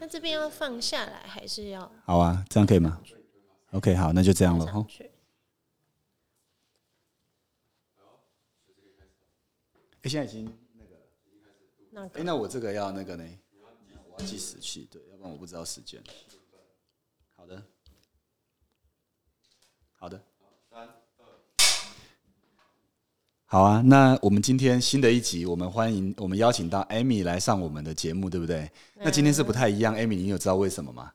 那这边要放下来还是要好啊，这样可以吗？OK，好，那就这样了哦。上去？哎，现在已经，那个哎，个那我这个要那个呢？我要计时器，对，要不然我不知道时间。好的，好的，好啊。那我们今天新的一集，我们欢迎我们邀请到 Amy 来上我们的节目，对不对？那今天是不太一样，Amy，你有知道为什么吗？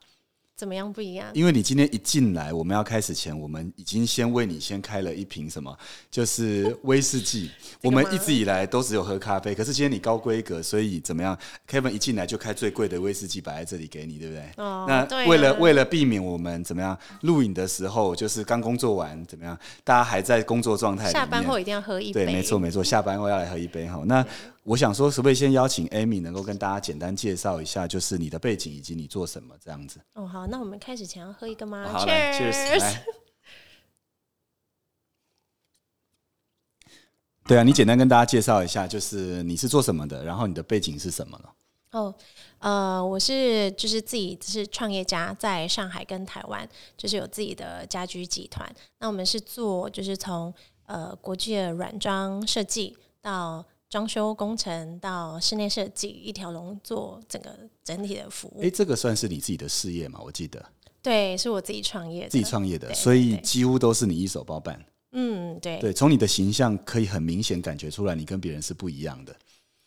怎么样不一样？因为你今天一进来，我们要开始前，我们已经先为你先开了一瓶什么，就是威士忌。我们一直以来都只有喝咖啡，可是今天你高规格，所以怎么样？Kevin 一进来就开最贵的威士忌摆在这里给你，对不对？哦那为了为了避免我们怎么样录影的时候，就是刚工作完怎么样，大家还在工作状态，下班后一定要喝一杯。对，没错没错，下班后要来喝一杯哈。那我想说，可不可以先邀请 Amy 能够跟大家简单介绍一下，就是你的背景以及你做什么这样子？哦，好，那我们开始前要喝一个吗？好，来 Cheers 来。对啊，你简单跟大家介绍一下，就是你是做什么的，然后你的背景是什么呢？哦，呃，我是就是自己是创业家，在上海跟台湾就是有自己的家居集团。那我们是做就是从呃国际的软装设计到装修工程到室内设计一条龙做整个整体的服务。诶，这个算是你自己的事业嘛？我记得对，是我自己创业的，自己创业的，所以对几乎都是你一手包办。嗯，对。对，从你的形象可以很明显感觉出来，你跟别人是不一样的。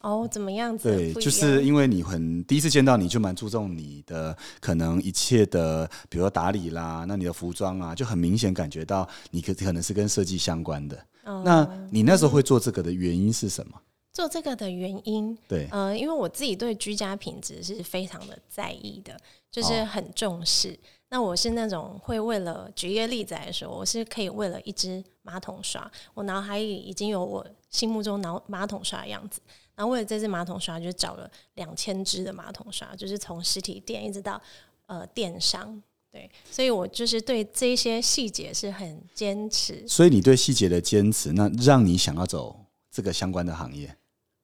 哦，怎么样子？对，就是因为你很第一次见到你就蛮注重你的可能一切的，比如说打理啦，那你的服装啊，就很明显感觉到你可可能是跟设计相关的。哦那你那时候会做这个的原因是什么？做这个的原因，对，呃，因为我自己对居家品质是非常的在意的，就是哦很重视。那我是那种会为了举一个例子来说，我是可以为了一支马桶刷，我脑海里已经有我心目中脑马桶刷的样子，然后为了这支马桶刷，就找了两千支的马桶刷，就是从实体店一直到呃电商。对，所以我就是对这些细节是很坚持，所以你对细节的坚持，那让你想要走这个相关的行业，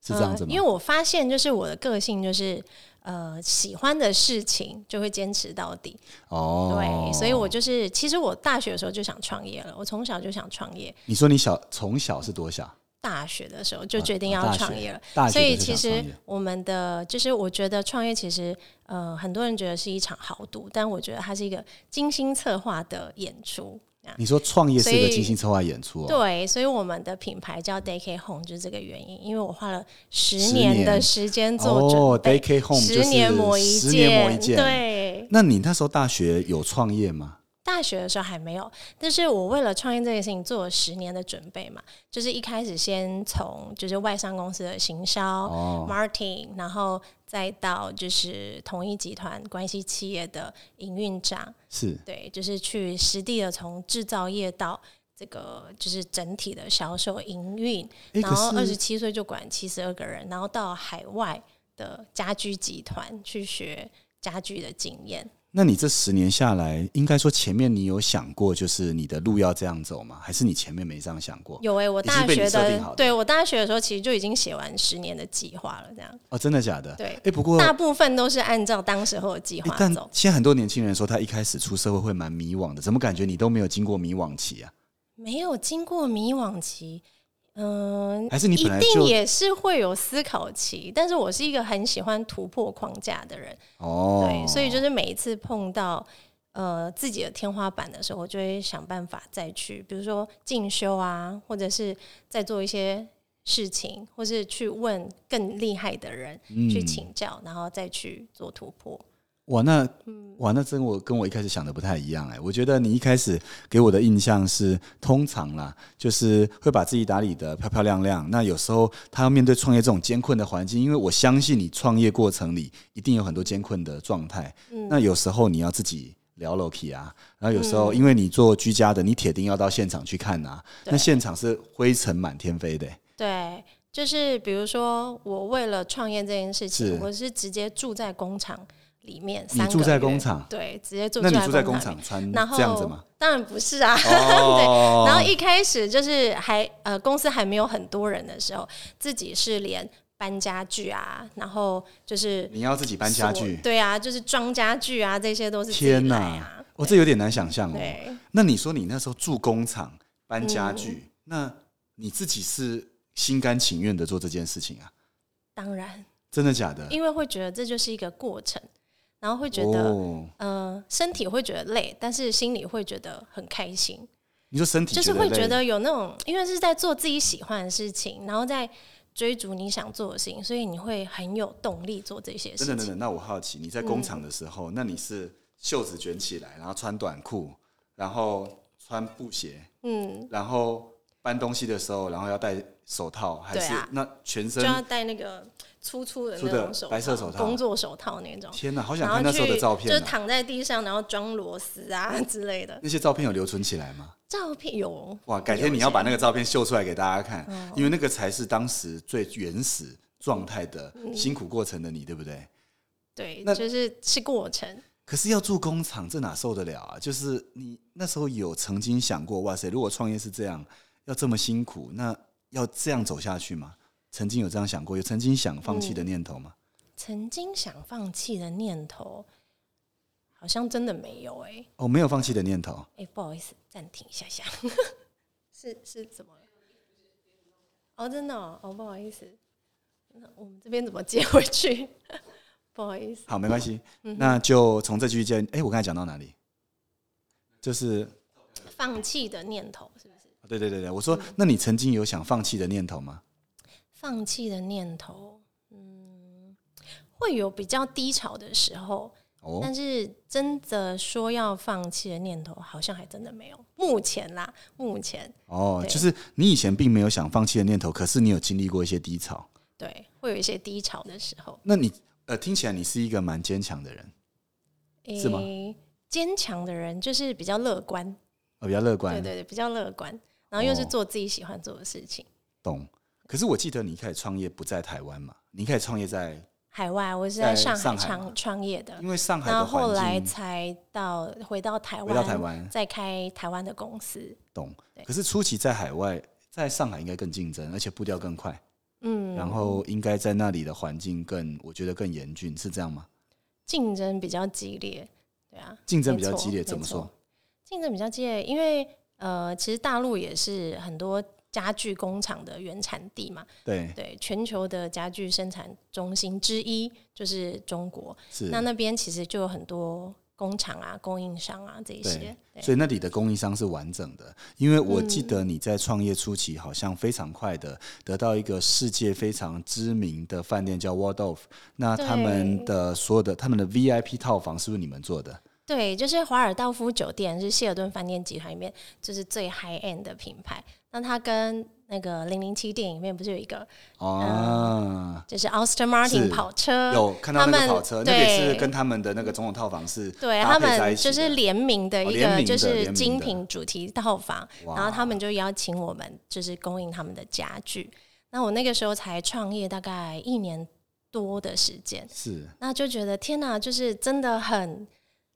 是这样子吗？呃因为我发现，就是我的个性就是呃，喜欢的事情就会坚持到底。哦，对，所以我就是，其实我大学的时候就想创业了，我从小就想创业。你说你小从小是多小？大学的时候就决定要创业了，所以其实我们的就是，我觉得创业其实呃，很多人觉得是一场豪赌，但我觉得它是一个精心策划的演出。你说创业是一个精心策划演出哦？对，所以我们的品牌叫 Day K Home 就是这个原因，因为我花了十十年。的年时间做哦准备，，Day K Home 十年磨一十年磨一件对，那你那时候大学有创业吗？大学的时候还没有，但是我为了创业这件事情做了十年的准备嘛，就是一开始先从就是外商公司的行销、哦。marketing，然后再到就是同一集团关系企业的营运长，是。对，就是去实地的从制造业到这个就是整体的销售营运，诶然后二十七岁就管七十二个人，然后到海外的家居集团去学家居的经验。那你这十年下来，应该说前面你有想过，就是你的路要这样走吗？还是你前面没这样想过？有诶、我大学的对我大学的时候其实就已经写完十年的计划了，这样哦，真的假的？对哎，不过大部分都是按照当时候的计划但现在很多年轻人说，他一开始出社会会蛮迷惘的，怎么感觉你都没有经过迷惘期啊？没有经过迷惘期。嗯，还是你一定也是会有思考期，但是我是一个很喜欢突破框架的人，哦，对，所以就是每一次碰到呃自己的天花板的时候，我就会想办法再去，比如说进修啊，或者是再做一些事情，或是去问更厉害的人、嗯。去请教，然后再去做突破。哇，那嗯哇，那真我跟我一开始想的不太一样哎。我觉得你一开始给我的印象是，通常啦，就是会把自己打理的漂漂亮亮。那有时候他要面对创业这种艰困的环境，因为我相信你创业过程里一定有很多艰困的状态。嗯那有时候你要自己聊 o k 啊，然后有时候因为你做居家的，你铁定要到现场去看啊。那现场是灰尘满天飞的欸、对，就是比如说我为了创业这件事情，是我是直接住在工厂里面你住在工厂对，直接住那你住在工工厂然后这样子吗？当然不是啊，哦然后一开始就是还呃公司还没有很多人的时候，自己是连搬家具啊，然后就是你要自己搬家具，对啊，就是装家具啊，这些都是天哪啊！我这有点难想象哦。那你说你那时候住工厂搬家具，那你自己是心甘情愿的做这件事情啊？当然，真的假的？因为会觉得这就是一个过程，然后会觉得，呃，身体会觉得累，但是心里会觉得很开心。你说身体就是会觉得有那种，因为是在做自己喜欢的事情，然后在追逐你想做的事情，所以你会很有动力做这些事情。等等等等，那我好奇，你在工厂的时候，那你是袖子卷起来，然后穿短裤，然后穿布鞋，嗯，然后搬东西的时候，然后要戴手套，还是那全身就要戴那个？粗粗的那种手白色手套，工作手套那种。天哪，好想看那时候的照片。就是躺在地上，然后装螺丝啊 之类的。那些照片有留存起来吗？照片有。哇，改天你要把那个照片秀出来给大家看，因为那个才是当时最原始状态的辛苦过程的你，对不对？对，那就是是过程。可是要住工厂，这哪受得了啊？就是你那时候有曾经想过，哇塞，如果创业是这样，要这么辛苦，那要这样走下去吗？曾经有这样想过，有曾经想放弃的念头吗？曾经想放弃的念头，好像真的没有哎。哦，没有放弃的念头。哎，不好意思，暂停一下下。是是怎么？哦，真的哦，不好意思。那我们这边怎么接回去？不好意思。好，没关系。那就从这句接。哎，我刚才讲到哪里？就是放弃的念头，是不是？对对对对，我说，那你曾经有想放弃的念头吗？放弃的念头，嗯，会有比较低潮的时候，哦，但是真的说要放弃的念头，好像还真的没有。目前啦，目前。哦，就是你以前并没有想放弃的念头，可是你有经历过一些低潮，对，会有一些低潮的时候。那你呃，听起来你是一个蛮坚强的人，是吗？坚强的人就是比较乐观，哦，比较乐观，对对对，比较乐观，然后又是做自己喜欢做的事情，懂。可是我记得你一开始创业不在台湾嘛？你一开始创业在海外，我是在上海创创业的。因为上海，然后后来才到回到台湾，回到台湾再开台湾的公司。懂。可是初期在海外，在上海应该更竞争，而且步调更快。嗯。然后应该在那里的环境更，我觉得更严峻，是这样吗？竞争比较激烈，对啊。竞争比较激烈，怎么说？竞争比较激烈，因为呃，其实大陆也是很多。家具工厂的原产地嘛，对对，全球的家具生产中心之一就是中国。是那那边其实就有很多工厂啊、供应商啊这些，所以那里的供应商是完整的。因为我记得你在创业初期，好像非常快的得到一个世界非常知名的饭店叫 Waldorf，那他们的所有的他们的 VIP 套房是不是你们做的？对，就是华尔道夫酒店是希尔顿饭店集团里面就是最 high end 的品牌。那它跟那个零零七电影里面不是有一个哦，就是 Austin Martin 跑车，有看到那个跑车，那个是跟他们的那个总统套房是对他们就是联名的一个就是精品主题套房，然后他们就邀请我们就是供应他们的家具。那我那个时候才创业大概一年多的时间，是那就觉得天哪，就是真的很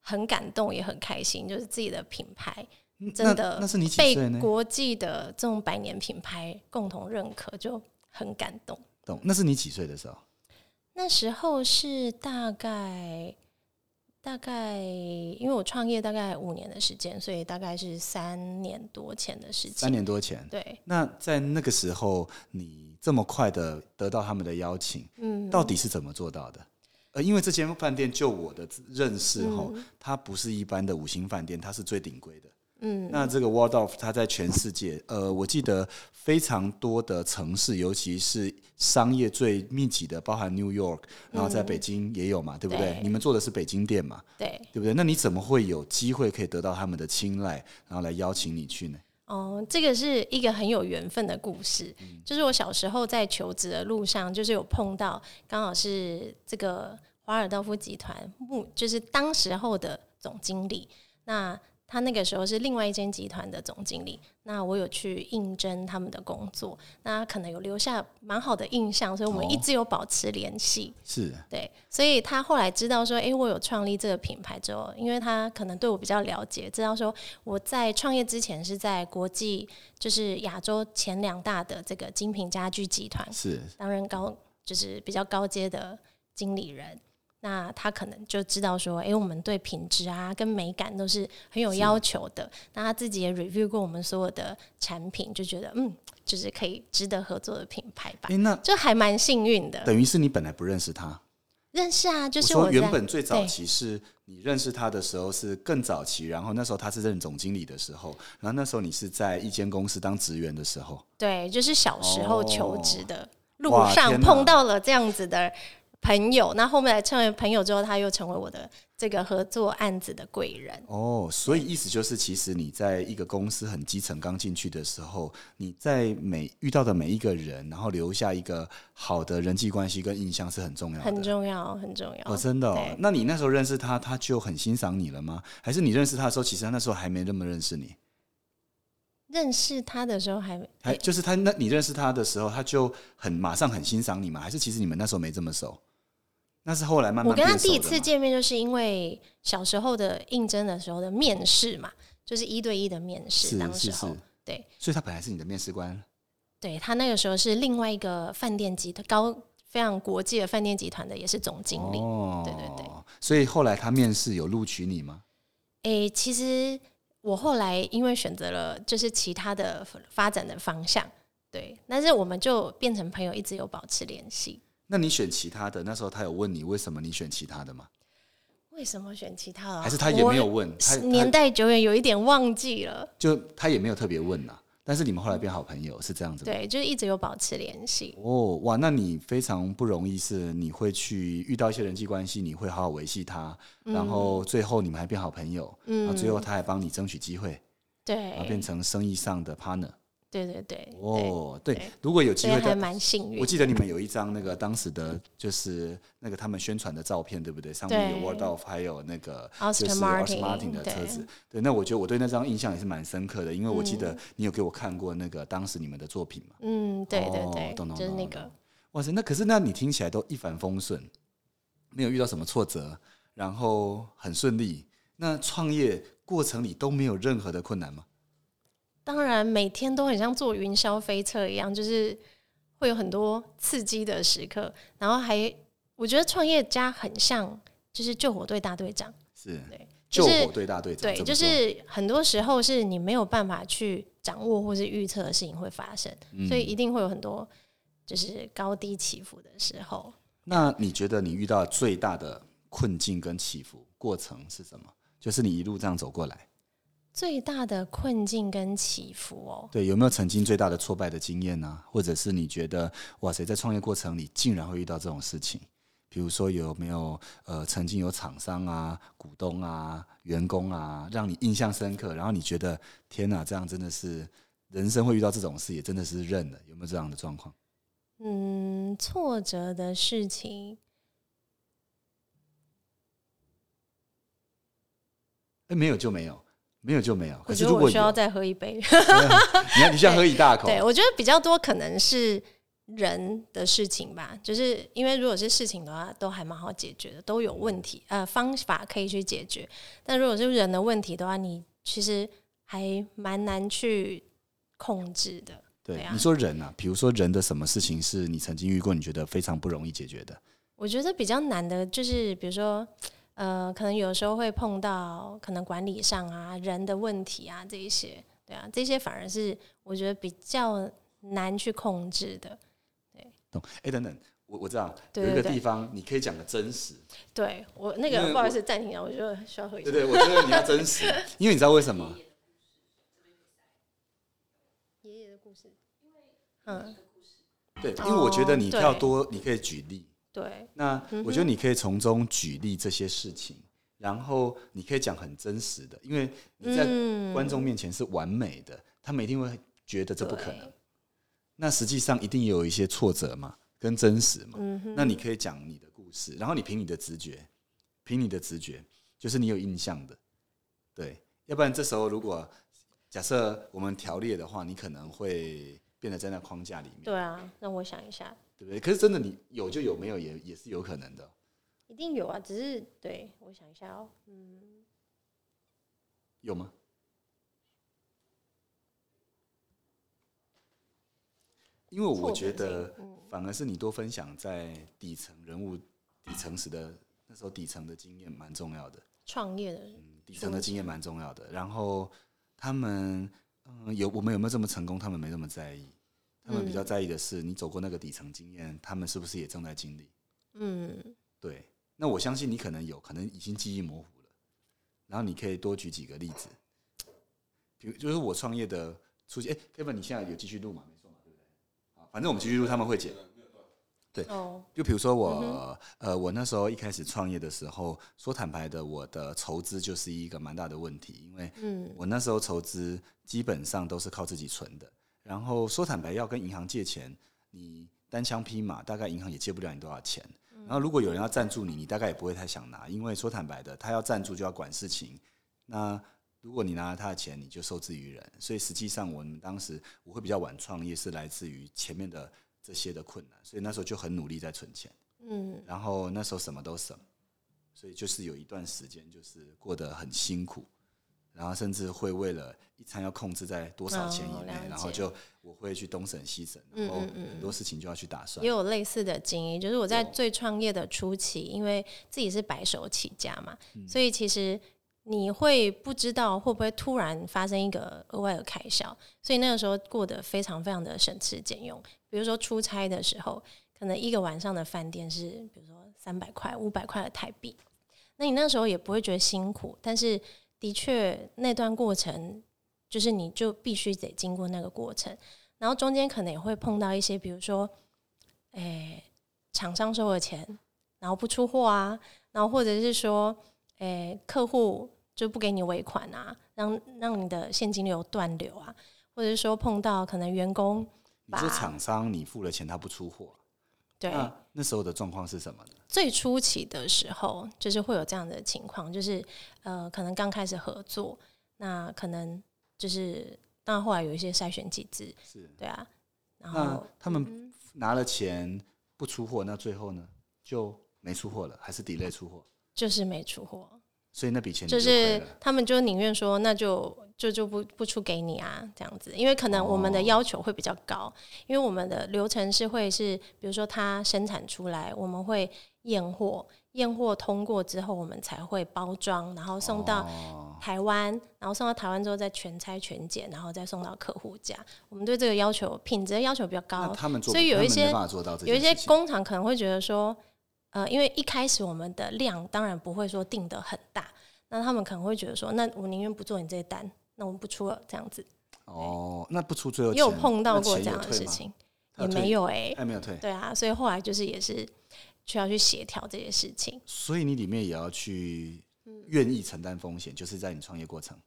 很感动，也很开心，就是自己的品牌。真的，那是你被国际的这种百年品牌共同认可，就很感动。懂？那是你几岁的时候？那时候是大概大概，因为我创业大概五年的时间，所以大概是三年多前的事情。三年多前，对。那在那个时候，你这么快的得到他们的邀请，嗯，到底是怎么做到的？呃，因为这间饭店，就我的认识后，它不是一般的五星饭店，它是最顶规的。嗯，那这个 Waldorf 它在全世界，呃，我记得非常多的城市，尤其是商业最密集的，包含 New York，然后在北京也有嘛，对不对？你们做的是北京店嘛？对，对不对？那你怎么会有机会可以得到他们的青睐，然后来邀请你去呢？哦，这个是一个很有缘分的故事，就是我小时候在求职的路上，就是有碰到，刚好是这个华尔道夫集团目，就是当时候的总经理，那。他那个时候是另外一间集团的总经理，那我有去应征他们的工作，那可能有留下蛮好的印象，所以我们一直有保持联系。是，对，所以他后来知道说，哎，我有创立这个品牌之后，因为他可能对我比较了解，知道说我在创业之前是在国际，就是亚洲前两大的这个精品家居集团是担任高。就是比较高阶的经理人，那他可能就知道说，诶，我们对品质啊跟美感都是很有要求的。那他自己也 review 过我们所有的产品，就觉得嗯，就是可以值得合作的品牌吧。就还蛮幸运的。等于是你本来不认识他，认识啊，就是我原本最早期是你认识他的时候是更早期，然后那时候他是任总经理的时候，然后那时候你是在一间公司当职员的时候，对，就是小时候求职的路上碰到了这样子的朋友，那后面来成为朋友之后，他又成为我的这个合作案子的贵人。哦，所以意思就是，其实你在一个公司很基层刚进去的时候，你在每遇到的每一个人，然后留下一个好的人际关系跟印象是很重要的。很重要，很重要。哦，真的哦。那你那时候认识他，他就很欣赏你了吗？还是你认识他的时候，其实他那时候还没那么认识你？认识他的时候还没还就是他那你认识他的时候，他就很马上很欣赏你吗？还是其实你们那时候没这么熟？那是后来慢慢我跟他第一次见面，就是因为小时候的应征的时候的面试嘛，就是一对一的面试。当时候是，对所以他本来是你的面试官。对他那个时候是另外一个饭店集团高非常国际的饭店集团的，也是总经理。哦，对对对。所以后来他面试有录取你吗？诶、其实我后来因为选择了就是其他的发展的方向，对，但是我们就变成朋友，一直有保持联系。那你选其他的，那时候他有问你为什么你选其他的吗？为什么选其他的啊？还是他也没有问？他年代久远，有一点忘记了。就他也没有特别问呐、但是你们后来变好朋友是这样子吗？对，就是一直有保持联系。哦，哇，那你非常不容易，是你会去遇到一些人际关系，你会好好维系他，然后最后你们还变好朋友，嗯然后最后他还帮你争取机会，对然后，变成生意上的 partner。对对对，哦，对对，如果有机会的，蛮幸运我。记得你们有一张那个当时的就是那个他们宣传的照片，对不对？上面有 Word of，还有那个就是 Martin，Martin 的车对子。对，那我觉得我对那张印象也是蛮深刻的，因为我记嗯得你有给我看过那个当时你们的作品嘛。嗯，对对哦对，懂懂就是懂懂那个。哇塞，那可是那你听起来都一帆风顺，没有遇到什么挫折，然后很顺利。那创业过程里都没有任何的困难吗？当然，每天都很像坐云霄飞车一样，就是会有很多刺激的时刻。然后还，我觉得创业家很像就是救火队大队长，是对，救火队大队长，对，就是很多时候是你没有办法去掌握或是预测的事情会发生，嗯所以一定会有很多就是高低起伏的时候。那你觉得你遇到最大的困境跟起伏过程是什么？就是你一路这样走过来，最大的困境跟起伏哦，对，有没有曾经最大的挫败的经验呢、或者是你觉得哇塞，在创业过程里竟然会遇到这种事情？比如说有没有呃曾经有厂商啊、股东啊、员工啊，让你印象深刻，然后你觉得天哪，这样真的是人生会遇到这种事，也真的是认了，有没有这样的状况？嗯，挫折的事情，哎，没有就没有，没有就没有。我觉得可是如果有，我需要再喝一杯。你要你需要 喝一大口。对，我觉得比较多可能是人的事情吧，就是因为如果是事情的话，都还蛮好解决的，都有问题，呃，方法可以去解决。但如果是人的问题的话，你其实还蛮难去控制的。对啊对你说人啊，比如说人的什么事情是你曾经遇过，你觉得非常不容易解决的？我觉得比较难的就是，比如说，呃，可能有时候会碰到可能管理上啊人的问题啊这一些，对啊，这些反而是我觉得比较难去控制的。对懂？哎，等等，我我知道对对对有一个地方你可以讲的真实，对我那因为个不好意思暂停一下，我就需要喝一下对。对，我觉得你要真实，因为你知道为什么？爷爷的故事，嗯，对，因为我觉得你对要多，你可以举例。对，那我觉得你可以从中举例这些事情，然后你可以讲很真实的，因为你在嗯观众面前是完美的，他们一定会觉得这不可能。那实际上一定有一些挫折嘛，跟真实嘛。嗯，那你可以讲你的故事，然后你凭你的直觉，凭你的直觉，就是你有印象的，对。要不然这时候如果假设我们条列的话，你可能会变得在那框架里面，对啊，让我想一下，对不对？可是真的你有就有，没有也也是有可能的。一定有啊，只是对我想一下哦，嗯，有吗？因为我觉得反而是你多分享在底层人物、底层时的那时候底层的经验蛮重要的。创业的底层的经验蛮重要的。然后他们，嗯，有我们有没有这么成功？他们没那么在意，他们比较在意的是你走过那个底层经验，他们是不是也正在经历？嗯，对，那我相信你可能有可能已经记忆模糊了。然后你可以多举几个例子，比如就是我创业的初期。哎、k e v i n 你现在有继续录吗？没错嘛，对不对？好，反正我们继续录，他们会剪。哦，就比如说我，呃，我那时候一开始创业的时候，说坦白的，我的筹资就是一个蛮大的问题，因为嗯。我那时候筹资基本上都是靠自己存的，然后说坦白要跟银行借钱，你单枪匹马，大概银行也借不了你多少钱。然后如果有人要赞助你，你大概也不会太想拿，因为说坦白的，他要赞助就要管事情，那如果你拿了他的钱，你就受制于人。所以实际上我们当时我会比较晚创业，是来自于前面的这些的困难，所以那时候就很努力在存钱。嗯。然后那时候什么都省，所以就是有一段时间就是过得很辛苦，然后甚至会为了一餐要控制在多少钱以内，哦然后就我会去东省西省，然后很多事情就要去打算。也有类似的经历，就是我在最创业的初期，因为自己是白手起家嘛，所以其实你会不知道会不会突然发生一个额外的开销，所以那个时候过得非常非常的省吃俭用。比如说出差的时候，可能一个晚上的饭店是比如说三百块、五百块的台币，那你那时候也不会觉得辛苦，但是的确那段过程就是你就必须得经过那个过程。然后中间可能也会碰到一些，比如说，诶、厂商收了钱，然后不出货啊，然后或者是说，诶、客户就不给你尾款啊，让让你的现金流断流啊，或者是说碰到可能员工你是厂商，你付了钱他不出货，对那那时候的状况是什么呢？最初期的时候，就是会有这样的情况，就是呃，可能刚开始合作，那可能就是，当然后来有一些筛选机制，是对啊，然那后他们拿了钱不出货，那最后呢就没出货了，还是 delay 出货？就是没出货，所以那笔钱就就是。他们就宁愿说，那就就就不不出给你啊，这样子，因为可能我们的要求会比较高，因为我们的流程是会是，比如说它生产出来，我们会验货，验货通过之后，我们才会包装，然后送到哦台湾，然后送到台湾之后再全拆全检，然后再送到客户家。我们对这个要求品质的要求比较高，他们做，所以有一些有一些工厂可能会觉得说，呃，因为一开始我们的量当然不会说定的很大，那他们可能会觉得说，那我宁愿不做你这一单，那我们不出了这样子。哦，那不出最后也有碰到过这样的事情，也没有哎、还没有退。对啊，所以后来就是也是需要去协调这些事情。所以你里面也要去嗯愿意承担风险，就是在你创业过程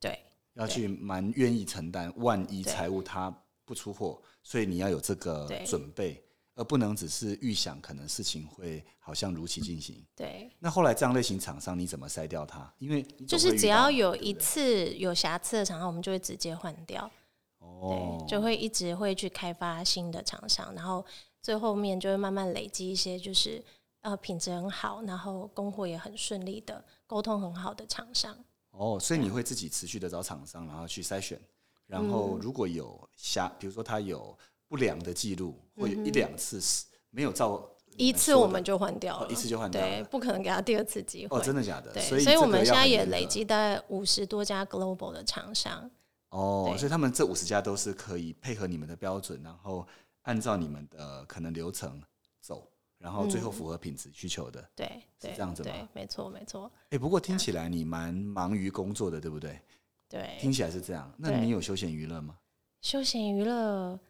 对要去蛮愿意承担，万一对财务它不出货，所以你要有这个对准备，而不能只是预想可能事情会好像如期进行。对，那后来这样类型厂商你怎么筛掉它？因为就是只要有一次有瑕疵的厂商，我们就会直接换掉。哦对，，就会一直会去开发新的厂商，然后最后面就会慢慢累积一些就是呃品质很好，然后供货也很顺利的，沟通很好的厂商。哦，所以你会自己持续的找厂商，然后去筛选，然后如果有瑕，比如说他有不良的记录，或有一两次是没有照一次我们就换掉一次就换掉对，不可能给他第二次机会。哦，真的假的？对，所以所以我们现在也累积大概五十多家 global 的厂商。哦，所以他们这五十家都是可以配合你们的标准，然后按照你们的可能流程走，然后最后符合品质需求的。对，是对，这样子吗对，没错，没错，哎、不过听起来你蛮忙于工作的，对不对？对。听起来是这样。那对你有休闲娱乐吗？休闲娱乐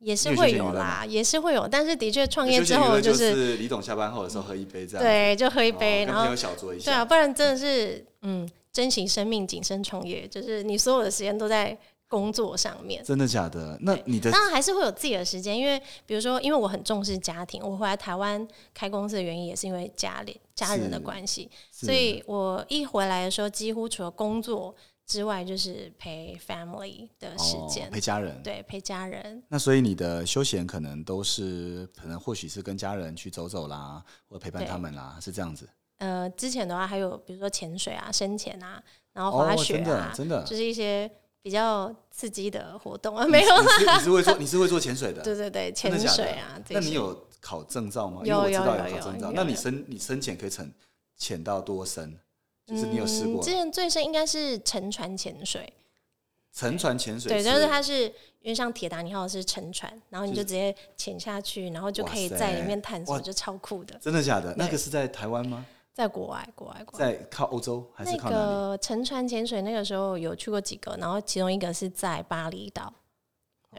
也是会有啦，也是会有，但是的确创业之后就是李董下班后的时候喝一杯这样，对，就喝一哦杯，然后小酌一下。对啊，不然真的是嗯，珍惜生命，谨慎创业，就是你所有的时间都在工作上面。真的假的？那你的当然还是会有自己的时间，因为比如说，因为我很重视家庭，我回来台湾开公司的原因也是因为家里家人的关系，所以我一回来的时候，几乎除了工作之外，就是陪 family 的时间，哦、陪家人。对，陪家人，那所以你的休闲可能都是可能或许是跟家人去走走啦，或者陪伴他们啦，是这样子。呃，之前的话还有比如说潜水啊、深潜啊，然后滑哦，雪真的啊，真的就是一些比较刺激的活动啊，没有你是你是会做你是会做潜水的，对对对，潜水啊，那你有考证照吗？因有有有考证照。有那你深你深潜可以潜潜到多深？就是你有试过嗯之前最深应该是沉船潜水，沉船潜水？对，就是它是因为像铁达尼号是沉船，然后你就就直接潜下去，然后就可以在里面探索，就超酷的。真的假的？那个是在台湾吗？在国外，国外，国外。在靠欧洲还是那靠哪里？个沉船潜水那个时候有去过几个，然后其中一个是在巴厘岛。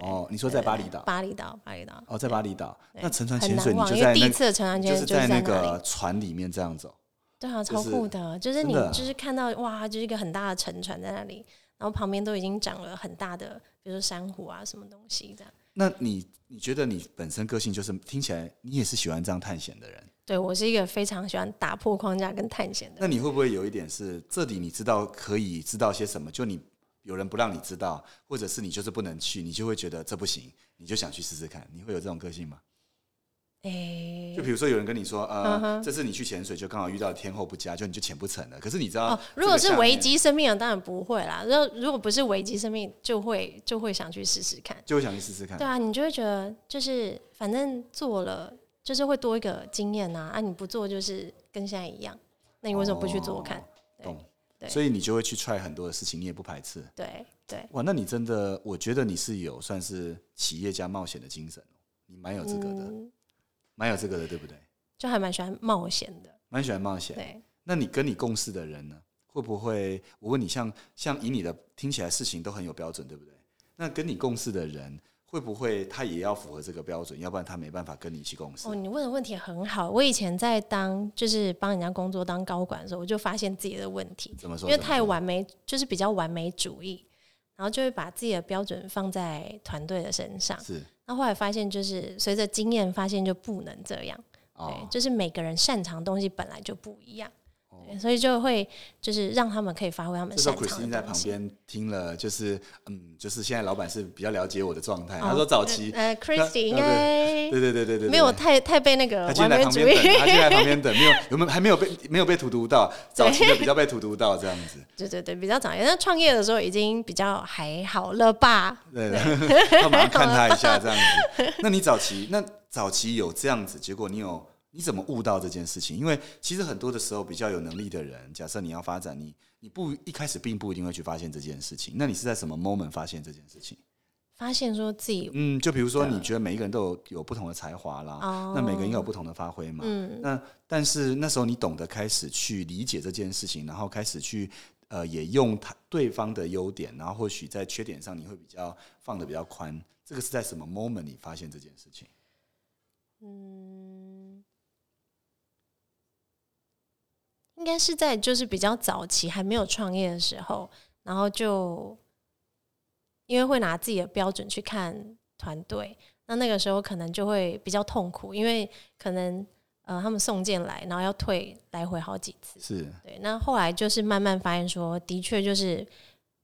哦，你说在巴厘岛？巴厘岛，巴厘岛。哦，在巴厘岛。那沉船潜水，你就在那因为第一次的沉船潜水就是在那个。船里面这样走。对啊，超酷的，就是你就是看到哇，就是一个很大的沉船在那里，然后旁边都已经长了很大的，比如说珊瑚啊什么东西这样。那你你觉得你本身个性就是听起来你也是喜欢这样探险的人？对我是一个非常喜欢打破框架跟探险的人。那你会不会有一点是这里你知道可以知道些什么，就你有人不让你知道，或者是你就是不能去，你就会觉得这不行，你就想去试试看，你会有这种个性吗？诶、就比如说有人跟你说，呃，嗯哼这次你去潜水就刚好遇到天候不佳，就你就潜不成了。可是你知道，哦，如果是危，机生命啊，当然不会啦。如果如果不是危机生命，就会就会想去试试看。就会想去试试看对。啊，你就会觉得就是反正做了，就是会多一个经验呐、啊。你不做就是跟现在一样，那你为什么不去做看？对所以你就会去 try 很多的事情，你也不排斥。对对，哇，那你真的，我觉得你是有算是企业家冒险的精神哦，你蛮有资格的，嗯，蛮有这个的，对不对？就还蛮喜欢冒险的。蛮喜欢冒险。对，那你跟你共事的人呢，会不会？我问你像，像以你的听起来事情都很有标准，对不对？那跟你共事的人会不会他也要符合这个标准？要不然他没办法跟你一起共事。哦，你问的问题很好。我以前在当就是帮人家工作当高管的时候，我就发现自己的问题，怎么说？因为太完美，就是比较完美主义，然后就会把自己的标准放在团队的身上。是那后来发现，就是随着经验发现就不能这样。对哦，，就是每个人擅长的东西本来就不一样，哦对，所以就会就是让他们可以发挥他们这时候擅长 Christine 在的东西。旁边听了，就是嗯，就是现在老板是比较了解我的状态。哦他说早期，呃，Christy 应对该对对对对对，没有太太被那个他今天来完美主义，旁边等，他就在旁边等，没有有没有还没有被没有被荼毒到，早期的比较被荼毒到这样子。对对对，比较早一点。那创业的时候已经比较还好了吧？对，他马上看他一下这样子。那你早期那早期有这样子，结果你有你怎么悟到这件事情？因为其实很多的时候，比较有能力的人，假设你要发展，你你不一开始并不一定会去发现这件事情。那你是在什么 moment 发现这件事情？发现说自己嗯，就比如说，你觉得每一个人都有有不同的才华啦，哦那每个人也有不同的发挥嘛。嗯那但是那时候你懂得开始去理解这件事情，然后开始去呃也用他对方的优点，然后或许在缺点上你会比较放的比较宽。这个是在什么 moment 你发现这件事情？嗯，应该是在就是比较早期还没有创业的时候，然后就因为会拿自己的标准去看团队，那那个时候可能就会比较痛苦，因为可能呃他们送件来，然后要退来回好几次。是对，那后来就是慢慢发现说，的确就是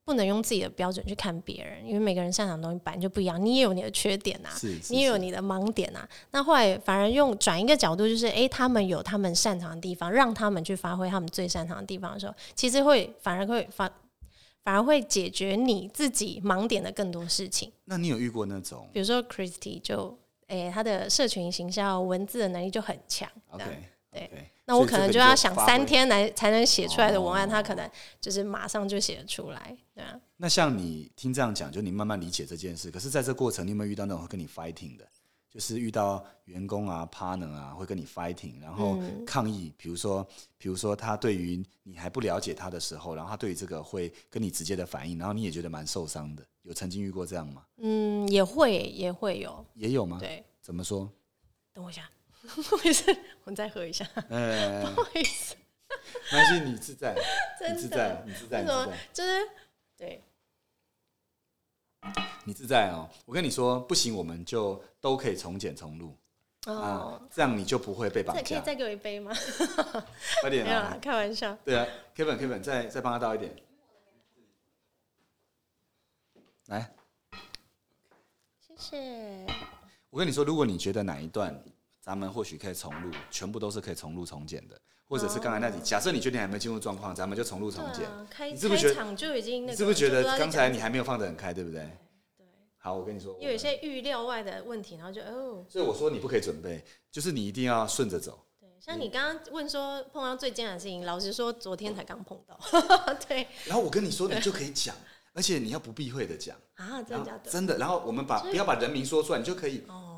不能用自己的标准去看别人，因为每个人擅长的东西本来就不一样，你也有你的缺点啊，是，是你也有你的盲点啊。那后来反而用转一个角度，就是诶，他们有他们擅长的地方，让他们去发挥他们最擅长的地方的时候，其实会反而会反反而会解决你自己盲点的更多事情。那你有遇过那种比如说 Christy 就诶，他的社群形象文字的能力就很强。对那我可能就要想三天来才能写出来的文案，哦他可能就是马上就写得出来，对啊。那像你听这样讲，就你慢慢理解这件事。可是，在这过程，你有没有遇到那种会跟你 fighting 的？就是遇到员工啊、partner 啊，会跟你 fighting，然后嗯抗议。比如说，比如说他对于你还不了解他的时候，然后他对于这个会跟你直接的反应，然后你也觉得蛮受伤的。有曾经遇过这样吗？嗯，也会也会有，也有吗？对。怎么说？等我一下，不好意思，我再喝一下，呃，不好意思，没关系，你自在，真你自在，你自在，为什么你自在，就是对，你自在哦。我跟你说，不行，我们就都可以从简从录哦啊，，这样你就不会被绑架。可以再给我一杯吗？快点啊没有啦，！开玩笑。对啊，Kevin，Kevin，再再帮他倒一点。来，谢谢。我跟你说，如果你觉得哪一段咱们或许可以重录，全部都是可以重录重剪的，或者是刚才那里，假设你觉得你还没进入状况，咱们就重录重剪。啊开你是不是觉得开场就已经那个，你是不是觉得刚才你还没有放得很开，对不对？对，好，我跟你说，因为有一些预料外的问题，然后就哦，所以我说你不可以准备，就是你一定要顺着走。对，像你刚刚问说碰到最艰难的事情，老实说，昨天才刚碰到，对然后我跟你说，你就可以讲，而且你要不避讳的讲，啊，真的假的？真的，然后我们把不要把人名说出来，你就可以哦，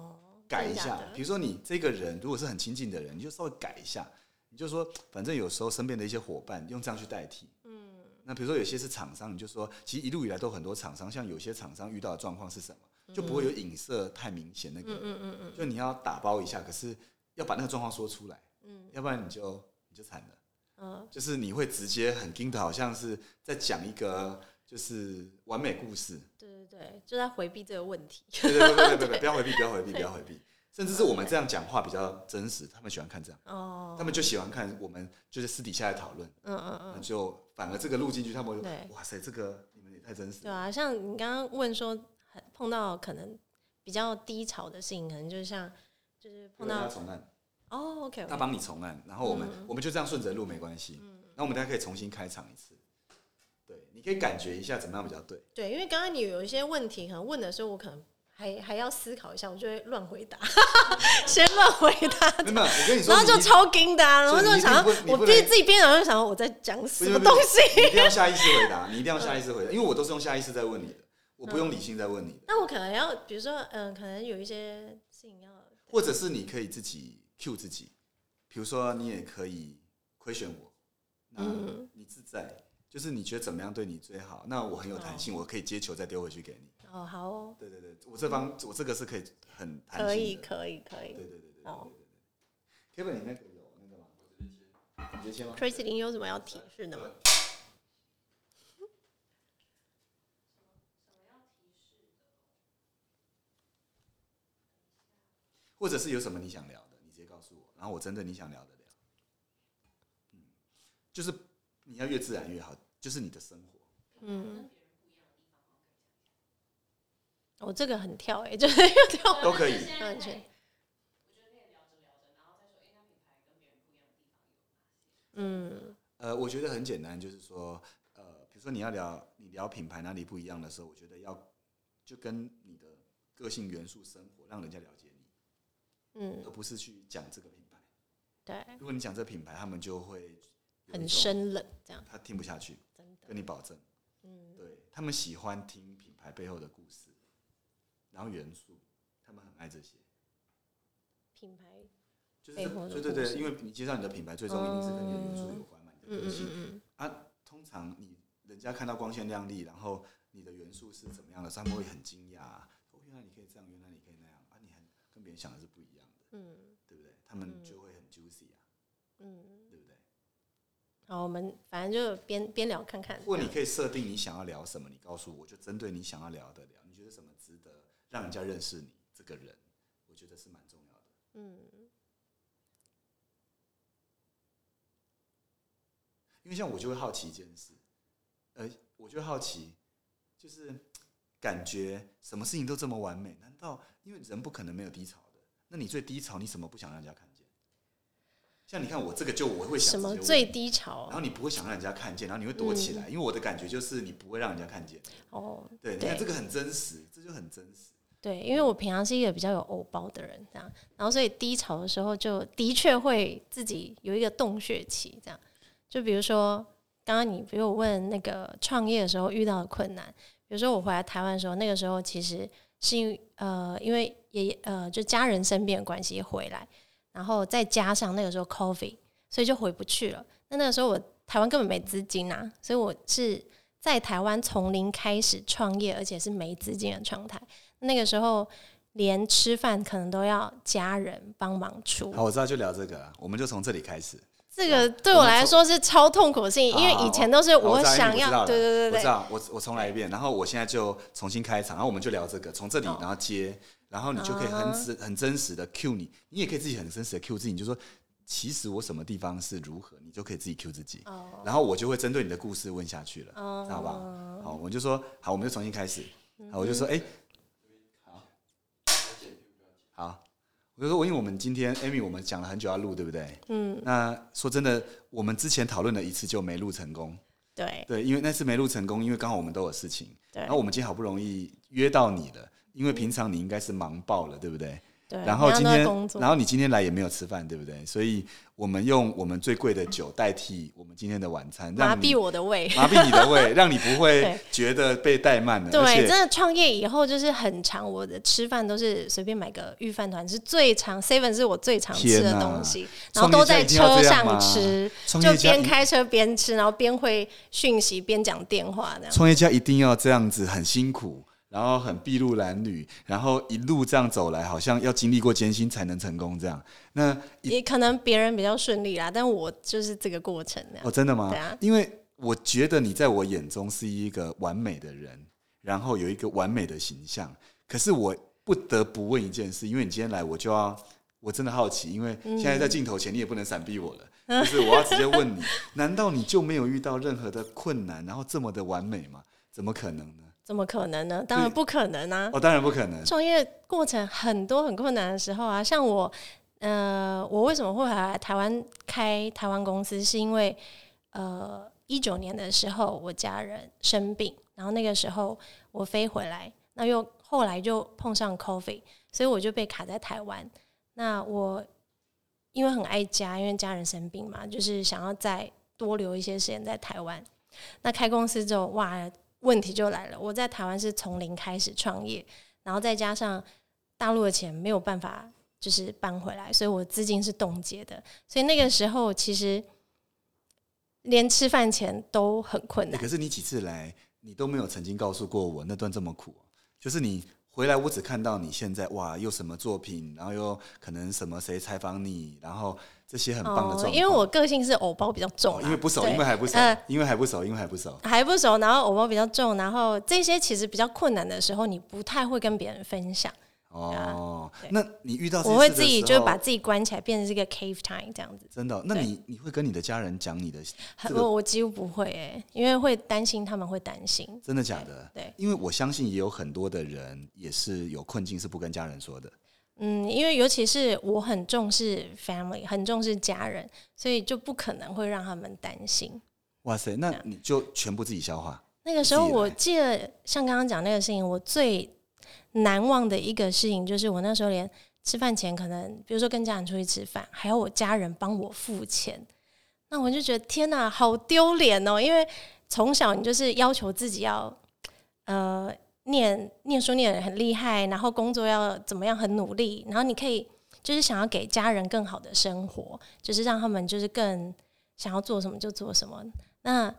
改一下。比如说你这个人如果是很亲近的人，你就稍微改一下，你就说，反正有时候身边的一些伙伴用这样去代替。嗯，那比如说有些是厂商，你就说，其实一路以来都很多厂商，像有些厂商遇到的状况是什么，就不会有影射太明显那个。嗯嗯嗯就你要打包一下，可是要把那个状况说出来，嗯，要不然你就你就惨了。嗯。就是你会直接很盯的，好像是在讲一个就是完美故事。对对对，就在回避这个问题。对对对对对 对，不要回避，不要回避，不要回避。甚至是我们这样讲话比较真实，他们喜欢看这样，哦，他们就喜欢看我们就是私底下的讨论，嗯嗯嗯，就反而这个录进去，他们会对哇塞，这个你们也太真实。对啊，像你刚刚问说，碰到可能比较低潮的事情，可能就像就是碰他到重案，哦，OK，他帮你重案，然后我们嗯我们就这样顺着录没关系，嗯。那我们大家可以重新开场一次。对，你可以感觉一下怎么样比较对。对，因为刚刚你有一些问题，可能问的时候，我可能还还要思考一下，我就会乱回答，先乱回答，没有，我跟你说，然后就你超惊的、啊，然后就想我不能自己自己边想就想要我在讲什么东西。你一定要下意识回答，你一定要下意识回答，因为我都是用下意识在问你的，我不用理性在问你的，那我可能要，比如说，嗯、可能有一些事情要，或者是你可以自己 cue 自己，比如说你也可以亏选我，那嗯。你自在，就是你觉得怎么样对你最好，那我很有弹性，我可以接球再丢回去给你。哦，好哦，对对对，我这方我这个是可以很弹性的，可以，可以，可以。对对对对对哦。Kevin，你那个有那个吗？你直接切吗？Tracy 你有什么要提示的吗？或者是有什么你想聊的，你直接告诉我，然后我针对你想聊的聊。嗯，就是你要越自然越好，就是你的生活。嗯，我、这个很跳哎、就是又跳都可以。完全。嗯呃，我觉得很简单，就是说，呃，比如说你要聊你聊品牌哪里不一样的时候，我觉得要就跟你的个性元素生活，让人家了解你，嗯，而不是去讲这个品牌。对，如果你讲这个品牌，他们就会很种，生冷这样，他听不下去，真的。跟你保证。嗯，对他们喜欢听品牌背后的故事，然后元素，他们很爱这些。品牌，就是对对对，因为你介绍你的品牌，最终一定是跟你的元素有关嘛，你的嗯嗯个性。嗯啊，通常你人家看到光鲜亮丽，然后你的元素是怎么样的，他们会很惊讶、啊，哦，原来你可以这样，原来你可以那样啊，你很跟别人想的是不一样的，嗯对不对？他们就会很 juicy 啊，嗯。好，我们反正就边边聊看看。或者你可以设定你想要聊什么，你告诉我，我就针对你想要聊的聊，你觉得什么值得让人家认识你这个人，我觉得是蛮重要的。嗯因为像我就会好奇一件事，呃，我就会好奇，就是感觉什么事情都这么完美，难道因为人不可能没有低潮的？那你最低潮，你什么不想让人家看见？像你看我这个就我会想什么最低潮然后你不会想让人家看见，然后你会躲起来，因为我的感觉就是你不会让人家看见。哦，对，你看这个很真实，这就很真实。对，因为我平常是一个比较有偶包的人，这样，然后所以低潮的时候就的确会自己有一个洞穴期，这样。就比如说刚刚你比如我问那个创业的时候遇到的困难，比如说我回来台湾的时候，那个时候其实是因为呃因为也呃就家人生病的关系回来，然后再加上那个时候 COVID，所以就回不去了。那那个时候我台湾根本没资金啊，所以我是在台湾从零开始创业，而且是没资金的状态。那个时候连吃饭可能都要家人帮忙出，好，我知道，就聊这个啊，我们就从这里开始。这个对我来说是超痛苦的事情，因为以前都是我想要，对对对对，我知道，我我重来一遍，然后我现在就重新开场，然后我们就聊这个，从这里然后接，然后你就可以很真很真实的 cue 你，你也可以自己很真实的 cue 自己，你就说其实我什么地方是如何，你就可以自己 cue 自己，哦然后我就会针对你的故事问下去了，哦知道吧？好，我就说好，我们就重新开始，好，我就说哎、好，好，我我就说，因为我们今天 Amy 我们讲了很久要录，对不对？嗯。那说真的，我们之前讨论了一次就没录成功。对。对，因为那次没录成功，因为刚好我们都有事情。对。然后我们今天好不容易约到你了，因为平常你应该是忙爆了，对不对？对。然后今天，然后你今天来也没有吃饭，对不对？所以。我们用我们最贵的酒代替我们今天的晚餐，麻痹我的胃，麻痹你的胃，让你不会觉得被怠慢了。对，真的创业以后就是很长，我的吃饭都是随便买个御饭团，是最常 seven 是我最常吃的东西，然后都在车上吃，就边开车边吃，然后边会讯息边讲电话这样。创业家一定要这样子，很辛苦。然后很筚路蓝缕，然后一路这样走来，好像要经历过艰辛才能成功这样。那也可能别人比较顺利啦，但我就是这个过程。哦，真的吗？对啊，因为我觉得你在我眼中是一个完美的人，然后有一个完美的形象。可是我不得不问一件事，因为你今天来，我就要我真的好奇，因为现在在镜头前，你也不能闪避我了，就是我要直接问你：难道你就没有遇到任何的困难，然后这么的完美吗？怎么可能呢？怎么可能呢？当然不可能啊！哦，当然不可能。创业过程很多很困难的时候啊，像我，呃，我为什么会来台湾开台湾公司？是因为呃，一九年的时候我家人生病，然后那个时候我飞回来，那又后来就碰上 COVID，所以我就被卡在台湾。那我因为很爱家，因为家人生病嘛，就是想要再多留一些时间在台湾。那开公司之后，哇！问题就来了，我在台湾是从零开始创业，然后再加上大陆的钱没有办法就是搬回来，所以我资金是冻结的，所以那个时候其实连吃饭钱都很困难。可是你几次来，你都没有曾经告诉过我那段这么苦，就是你。回来我只看到你现在哇，又什么作品，然后又可能什么谁采访你，然后这些很棒的状况。因为我个性是偶包比较重，因为不熟，因为还不熟，因为还不熟，因为还不熟，还不熟。然后偶包比较重，然后这些其实比较困难的时候，你不太会跟别人分享。哦，那你遇到我会自己就把自己关起来，变成是一个 cave time 这样子。真的？那你你会跟你的家人讲你的？我我几乎不会诶，因为会担心他们会担心。真的假的？对，因为我相信也有很多的人也是有困境，是不跟家人说的。嗯，因为尤其是我很重视 family，很重视家人，所以就不可能会让他们担心。哇塞，那你就全部自己消化。那个时候我记得，像刚刚讲那个事情，我最。难忘的一个事情就是，我那时候连吃饭前可能，比如说跟家人出去吃饭，还要我家人帮我付钱，那我就觉得天哪，好丢脸哦！因为从小你就是要求自己要，呃，念念书念的很厉害，然后工作要怎么样很努力，然后你可以就是想要给家人更好的生活，就是让他们就是更想要做什么就做什么，那。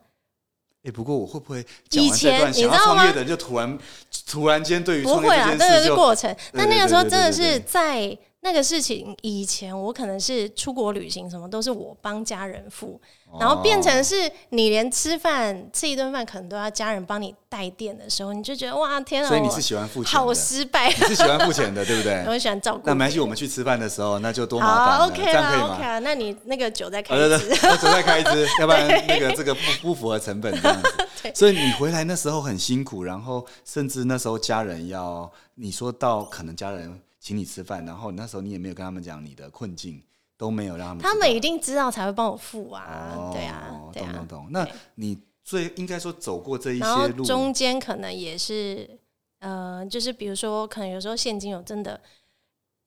哎，不过我会不会讲完这段想要创业的人就突然突然间对于不会啊，这个是过程。但那个时候真的是在那个事情以前，我可能是出国旅行，什么都是我帮家人付。然后变成是你连吃饭吃一顿饭可能都要家人帮你带电的时候，你就觉得哇天啊！所以你是喜欢付钱，好失败。你是喜欢付钱的，对不对？我喜欢照顾。那没关系，我们去吃饭的时候那就多麻烦了。OK 这样可以吗？OK 啊，那你那个酒再开一支，酒再开一支，要不然那个这个不不符合成本这样子。所以你回来那时候很辛苦，然后甚至那时候家人要你说到可能家人请你吃饭，然后那时候你也没有跟他们讲你的困境。都没有让他们，他们一定知道才会帮我付啊，对啊，懂懂懂。那你最应该说走过这一些路，中间可能也是，呃，就是比如说，可能有时候现金有真的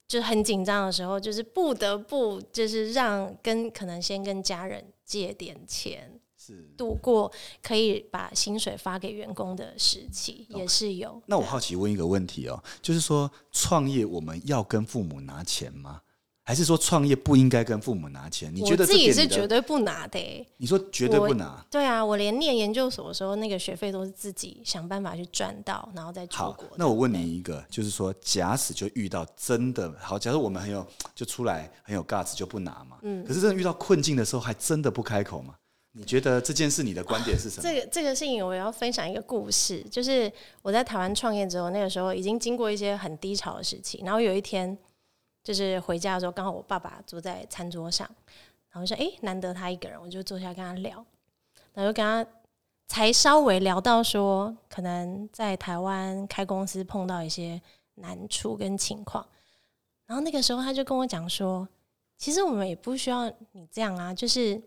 就是很紧张的时候，就是不得不就是让跟可能先跟家人借点钱，是度过可以把薪水发给员工的时期，也是有。那我好奇问一个问题哦，就是说创业我们要跟父母拿钱吗？还是说创业不应该跟父母拿钱？你觉得自己是绝对不拿的。你说绝对不拿？对啊，我连念研究所的时候，那个学费都是自己想办法去赚到，然后再出国。那我问你一个，就是说，假使就遇到真的好，假如我们很有就出来很有 guts 就不拿嘛。嗯。可是真的遇到困境的时候，还真的不开口吗？你觉得这件事你的观点是什么？这个这个事情我要分享一个故事，就是我在台湾创业之后，那个时候已经经过一些很低潮的事情，然后有一天。就是回家的时候，刚好我爸爸坐在餐桌上，然后说：“哎，难得他一个人，我就坐下跟他聊。”然后跟他才稍微聊到说，可能在台湾开公司碰到一些难处跟情况。然后那个时候他就跟我讲说，其实我们也不需要你这样啊，就是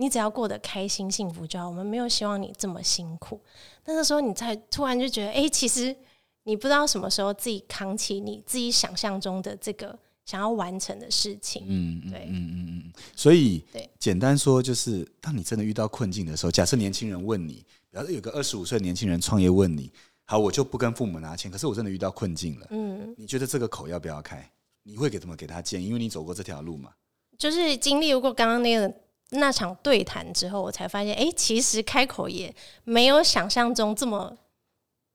你只要过得开心幸福就好，我们没有希望你这么辛苦。那个时候你才突然就觉得，哎、其实你不知道什么时候自己扛起你自己想象中的这个想要完成的事情。嗯嗯对嗯嗯嗯，所以对简单说就是，当你真的遇到困境的时候，假设年轻人问你，比方说有个二十五岁的年轻人创业问你，好，我就不跟父母拿钱，可是我真的遇到困境了，嗯，你觉得这个口要不要开？你会给怎么给他建议？因为你走过这条路嘛。就是经历过刚刚那个那场对谈之后，我才发现，哎、其实开口也没有想象中这么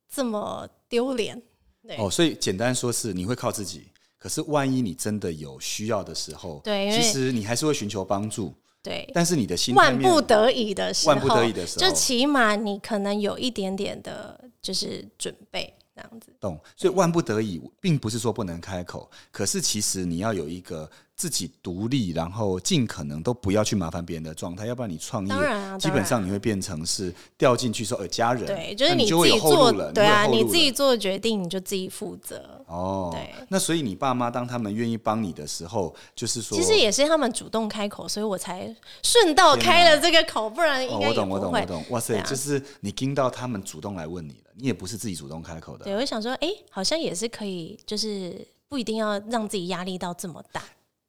这么丢脸。对、哦，所以简单说是你会靠自己，可是万一你真的有需要的时候，对其实你还是会寻求帮助，对，但是你的心万不得已的时候，万不得已的时候就起码你可能有一点点的，就是准备这样子。懂，所以万不得已，并不是说不能开口，可是其实你要有一个自己独立，然后尽可能都不要去麻烦别人的状态，要不然你创业，啊基本上你会变成是掉进去说，呃，家人，对，就是你自己做对啊，你自己了做决定，你就自己负责。哦，对。那所以你爸妈当他们愿意帮你的时候，就是说，其实也是他们主动开口，所以我才顺道开了这个口，不然应哦，我懂，我懂，我懂，哇塞，啊。就是你听到他们主动来问你了，你也不是自己主动开口的，对，我想说，哎、好像也是可以，就是不一定要让自己压力到这么大。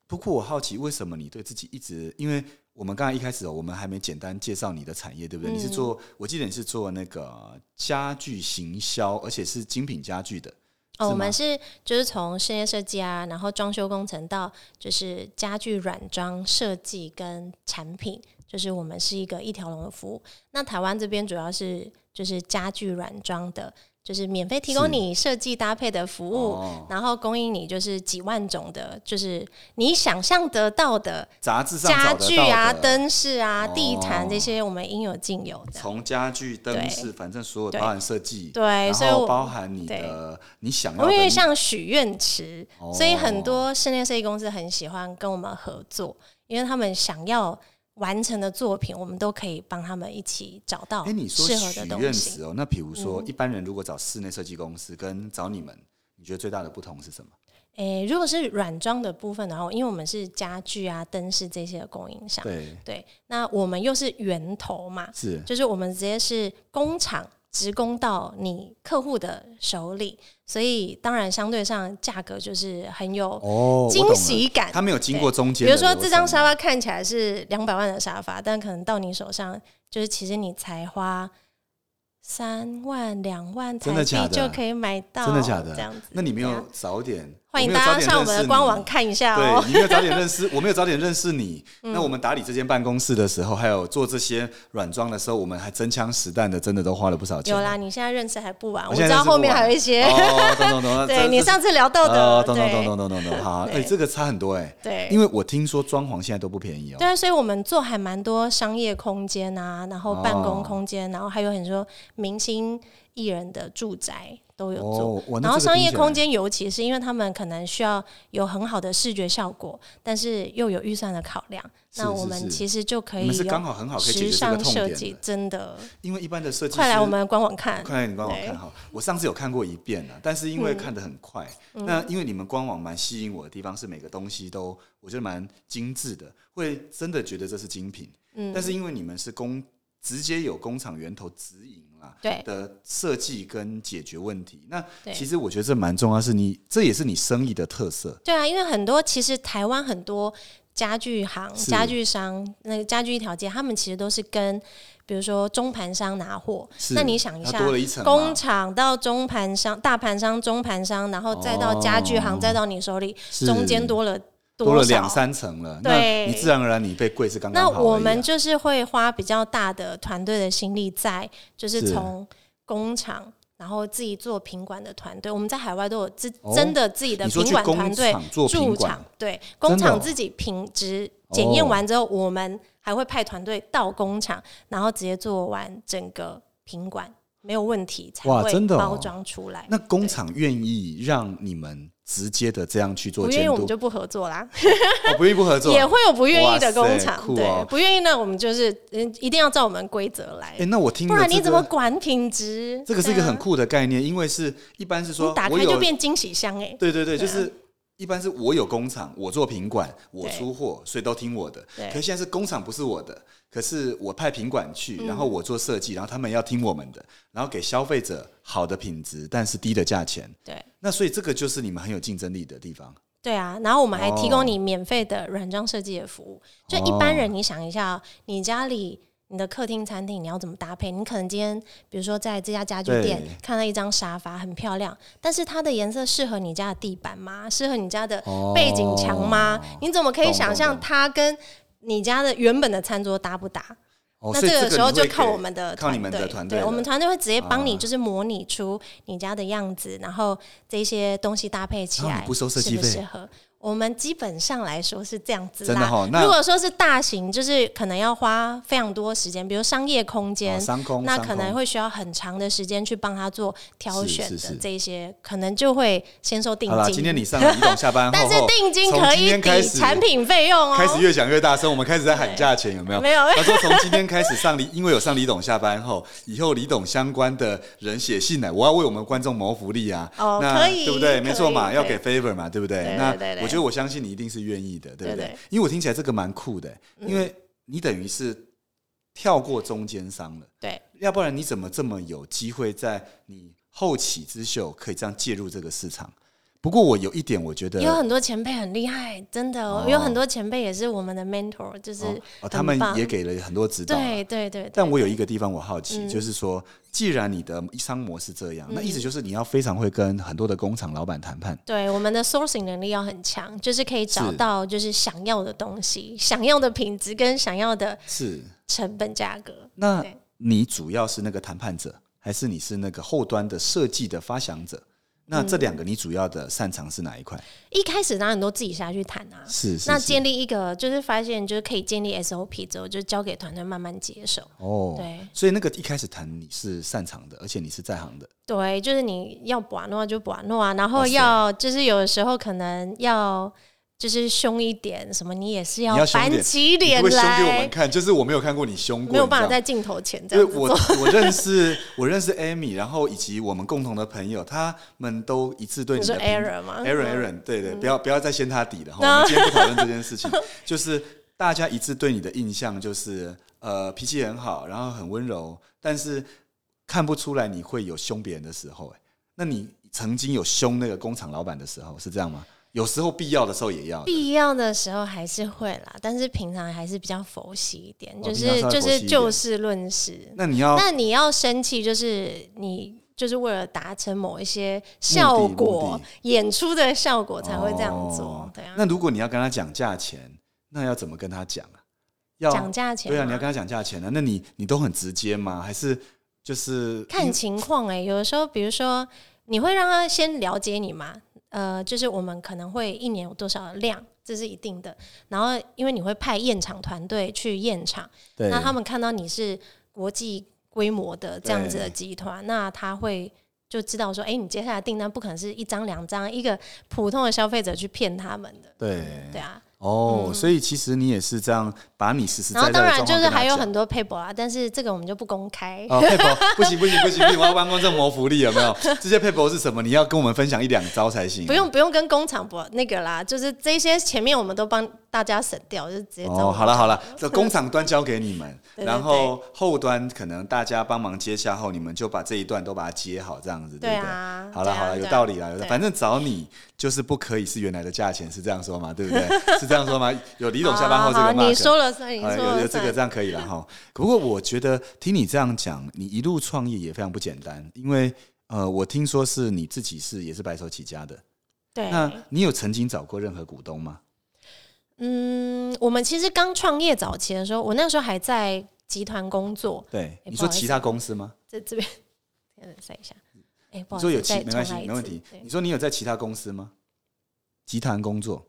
不过我好奇，为什么你对自己一直？因为我们刚才一开始哦，我们还没简单介绍你的产业，对不对？你是嗯做，我记得你是做那个家具行销，而且是精品家具的。哦，我们是就是从室内设计啊，然后装修工程到就是家具软装设计跟产品，就是我们是一个一条龙的服务。那台湾这边主要是就是家具软装的，就是免费提供你设计搭配的服务，哦，然后供应你就是几万种的，就是你想象得到的杂志上家具啊、灯饰啊、哦地毯这些，我们应有尽有的。从家具、灯对。饰，反正所有包含设计，对，然后所以我包含你的你想要的，因为像许愿池，哦。所以很多室内设计公司很喜欢跟我们合作，因为他们想要完成的作品，我们都可以帮他们一起找到哎，你说适合的许东西。嗯愿池哦，那比如说一般人如果找室内设计公司跟找你们，你觉得最大的不同是什么？诶、如果是软装的部分的话，因为我们是家具啊、灯饰这些的供应商，对，对，那我们又是源头嘛，是就是我们直接是工厂直供到你客户的手里，所以当然相对上价格就是很有惊喜感。他没有经过中间比如说这张沙发看起来是两百万的沙发，但可能到你手上，就是其实你才花三万、两万台币真的假的？就可以买到，真的假的？这样子，那你没有早点，欢迎大家上我们的官网你看一下哦对。你没有早点认识，我没有早点认识你。嗯 那我们打理这间办公室的时候，还有做这些软装的时候，我们还真枪实弹的，真的都花了不少钱。有啦，你现在认识还不晚，我知道后面晚还有一些，哦，懂懂懂。对你上次聊到哦，的，懂懂懂对懂懂懂懂。好，哎，对这个差很多哎，对，因为我听说装潢现在都不便宜哦。对啊，所以我们做还蛮多商业空间啊，然后办哦公空间，然后还有很多明星艺人的住宅都有做。哦，然后商业空间，尤其是因为他们可能需要有很好的视觉效果，但是又有预算的考量，是那我们其实就可以是刚好很好可以时尚设计真的，因为一般的设计快来我们官网看。快来你官网看哈。我上次有看过一遍了，但是因为嗯看得很快，那因为你们官网蛮吸引我的地方是每个东西都我觉得蛮精致的，会真的觉得这是精品。嗯但是因为你们是工直接有工厂源头直营啦。对的设计跟解决问题，那其实我觉得这蛮重要，是你这也是你生意的特色。对啊，因为很多其实台湾很多家具行、家具商，那个家具一条街，他们其实都是跟比如说中盘商拿货。那你想一下多了一层工厂到中盘商、大盘商、中盘商，然后再到家具行，哦再到你手里，中间多了少多了两三层了，那对。你自然而然你被贵是刚刚那好而已啊我们就是会花比较大的团队的心力在，就是是。从工厂，然后自己做品管的团队，我们在海外都有自、哦。真的自己的品管团队做驻管。场，对，工厂自己品质检验完之后，我们还会派团队到工厂，然后直接做完整个品管，没有问题才会包装出来。那工厂愿意让你们直接的这样去做监督不愿意我们，就不合作啦，哦，不愿意不合作，也会有不愿意的工厂，哦。对，不愿意那我们就是嗯，一定要照我们规则来。哎、，那我听不然你怎么管品质？这个是一个很酷的概念，因为是一般是说你打开就变惊喜箱哎、对对对，就是一般是我有工厂，我做品管，我出货，所以都听我的。对可是现在是工厂不是我的，可是我派品管去，嗯然后我做设计，然后他们要听我们的，然后给消费者好的品质，但是低的价钱。对那所以这个就是你们很有竞争力的地方。对啊，然后我们还提哦供你免费的软装设计的服务。就一般人，你想一下哦，你家里你的客厅、餐厅你要怎么搭配？你可能今天比如说在这家家具店看到一张沙发很漂亮，但是它的颜色适合你家的地板吗？适合你家的哦背景墙吗？你怎么可以想象它跟你家的原本的餐桌搭不搭？哦，那这个时候就靠我们的靠你们的团队对我们团队会直接帮你，啊就是模拟出你家的样子，然后这些东西搭配起来不收设计费适合。我们基本上来说是这样子啦。真的哦那如果说是大型，就是可能要花非常多时间，比如商业空间哦，商空，那可能会需要很长的时间去帮他做挑是选的这一些，可能就会先收定好了，金。今天你上了李董下班 后，但是定金可以抵产品费用哦。开始越讲越大声，我们开始在喊价钱，有没有？没有他说从今天开始上李，因为有上李董下班后，以后李董相关的人写信来，我要为我们观众谋福利啊。哦那可以对不对？没错嘛，要给 favor 嘛，对不对？对对那我觉得我相信你一定是愿意的，对不对？对对因为我听起来这个蛮酷的，因为你等于是跳过中间商了，对，要不然你怎么这么有机会在你后起之秀可以这样介入这个市场？不过我有一点，我觉得有很多前辈很厉害，真的、哦哦有很多前辈也是我们的 mentor，就是哦哦，他们也给了很多指导啊。对对对对但我有一个地方我好奇，嗯就是说，既然你的商模是这样，那意思就是你要非常会跟很多的工厂老板谈判。对我们的 sourcing 能力要很强，就是可以找到就是想要的东西、想要的品质跟想要的是，成本价格。那你主要是那个谈判者，还是你是那个后端的设计的发想者？那这两个你主要的擅长是哪一块？一开始当然都自己下去谈啊。是是是那建立一个就是发现就是可以建立 SOP 之后，就交给团队慢慢接手。哦，对所以那个一开始谈你是擅长的，而且你是在行的。对，就是你要不啊诺就把诺啊，然后要就是有的时候可能要就是凶一点，什么你也是你要凶板点起你脸不会凶给我们，看，就是我没有看过你凶过，没有办法在镜头前这样子做。我认识我认识 Amy，然后以及我们共同的朋友，他们都一致对你的评 Aaron 吗 Aaron 嗯 Aaron，对对，不要不要再掀他底了哈。我们今天不讨论这件事情，就是大家一致对你的印象就是呃脾气很好，然后很温柔，但是看不出来你会有凶别人的时候。哎，那你曾经有凶那个工厂老板的时候是这样吗？有时候必要的时候也要。必要的时候还是会啦，但是平常还是比较佛系一点，就是就是就事论事。那你要那你要生气，就是你就是为了达成某一些效目果的，演出的效果才会这样做哦。对啊，那如果你要跟他讲价钱，那要怎么跟他讲啊？要讲价钱对啊，你要跟他讲价钱啊。那你你都很直接吗？还是就是看情况哎、有的时候，比如说你会让他先了解你嘛，呃，就是我们可能会一年有多少的量，这是一定的。然后因为你会派验厂团队去验厂，那他们看到你是国际规模的这样子的集团，那他会。就知道说，哎、你接下来订单不可能是一张两张，一个普通的消费者去骗他们的，对对啊。哦，嗯所以其实你也是这样把你实实在然后当然就是还有很多配博啊，但是这个我们就不公开。哦，配博不行不行不行不行，我要帮观众谋福利有没有？这些配博是什么？你要跟我们分享一两招才行啊。不用不用跟工厂博那个啦，就是这些前面我们都帮大家省掉，就直接哦，好了好了，这工厂端交给你们，对对然后后端可能大家帮忙接下后，你们就把这一段都把它接好，这样子，对对不对？啊，好了好了，有道理啦，反正找你就是不可以是原来的价钱，是这样说吗？对不对？是这样说吗？有李总下班后这个你说了算，你说好有有这个这样可以了哈。不过我觉得听你这样讲，你一路创业也非常不简单，因为呃，我听说是你自己是也是白手起家的，对。那你有曾经找过任何股东吗？嗯，我们其实刚创业早期的时候，我那时候还在集团工作，对，你说其他公司吗？在这边，等一下。哎，不你说有好意思，再其没关系没问题。你说你有在其他公司吗？集团工作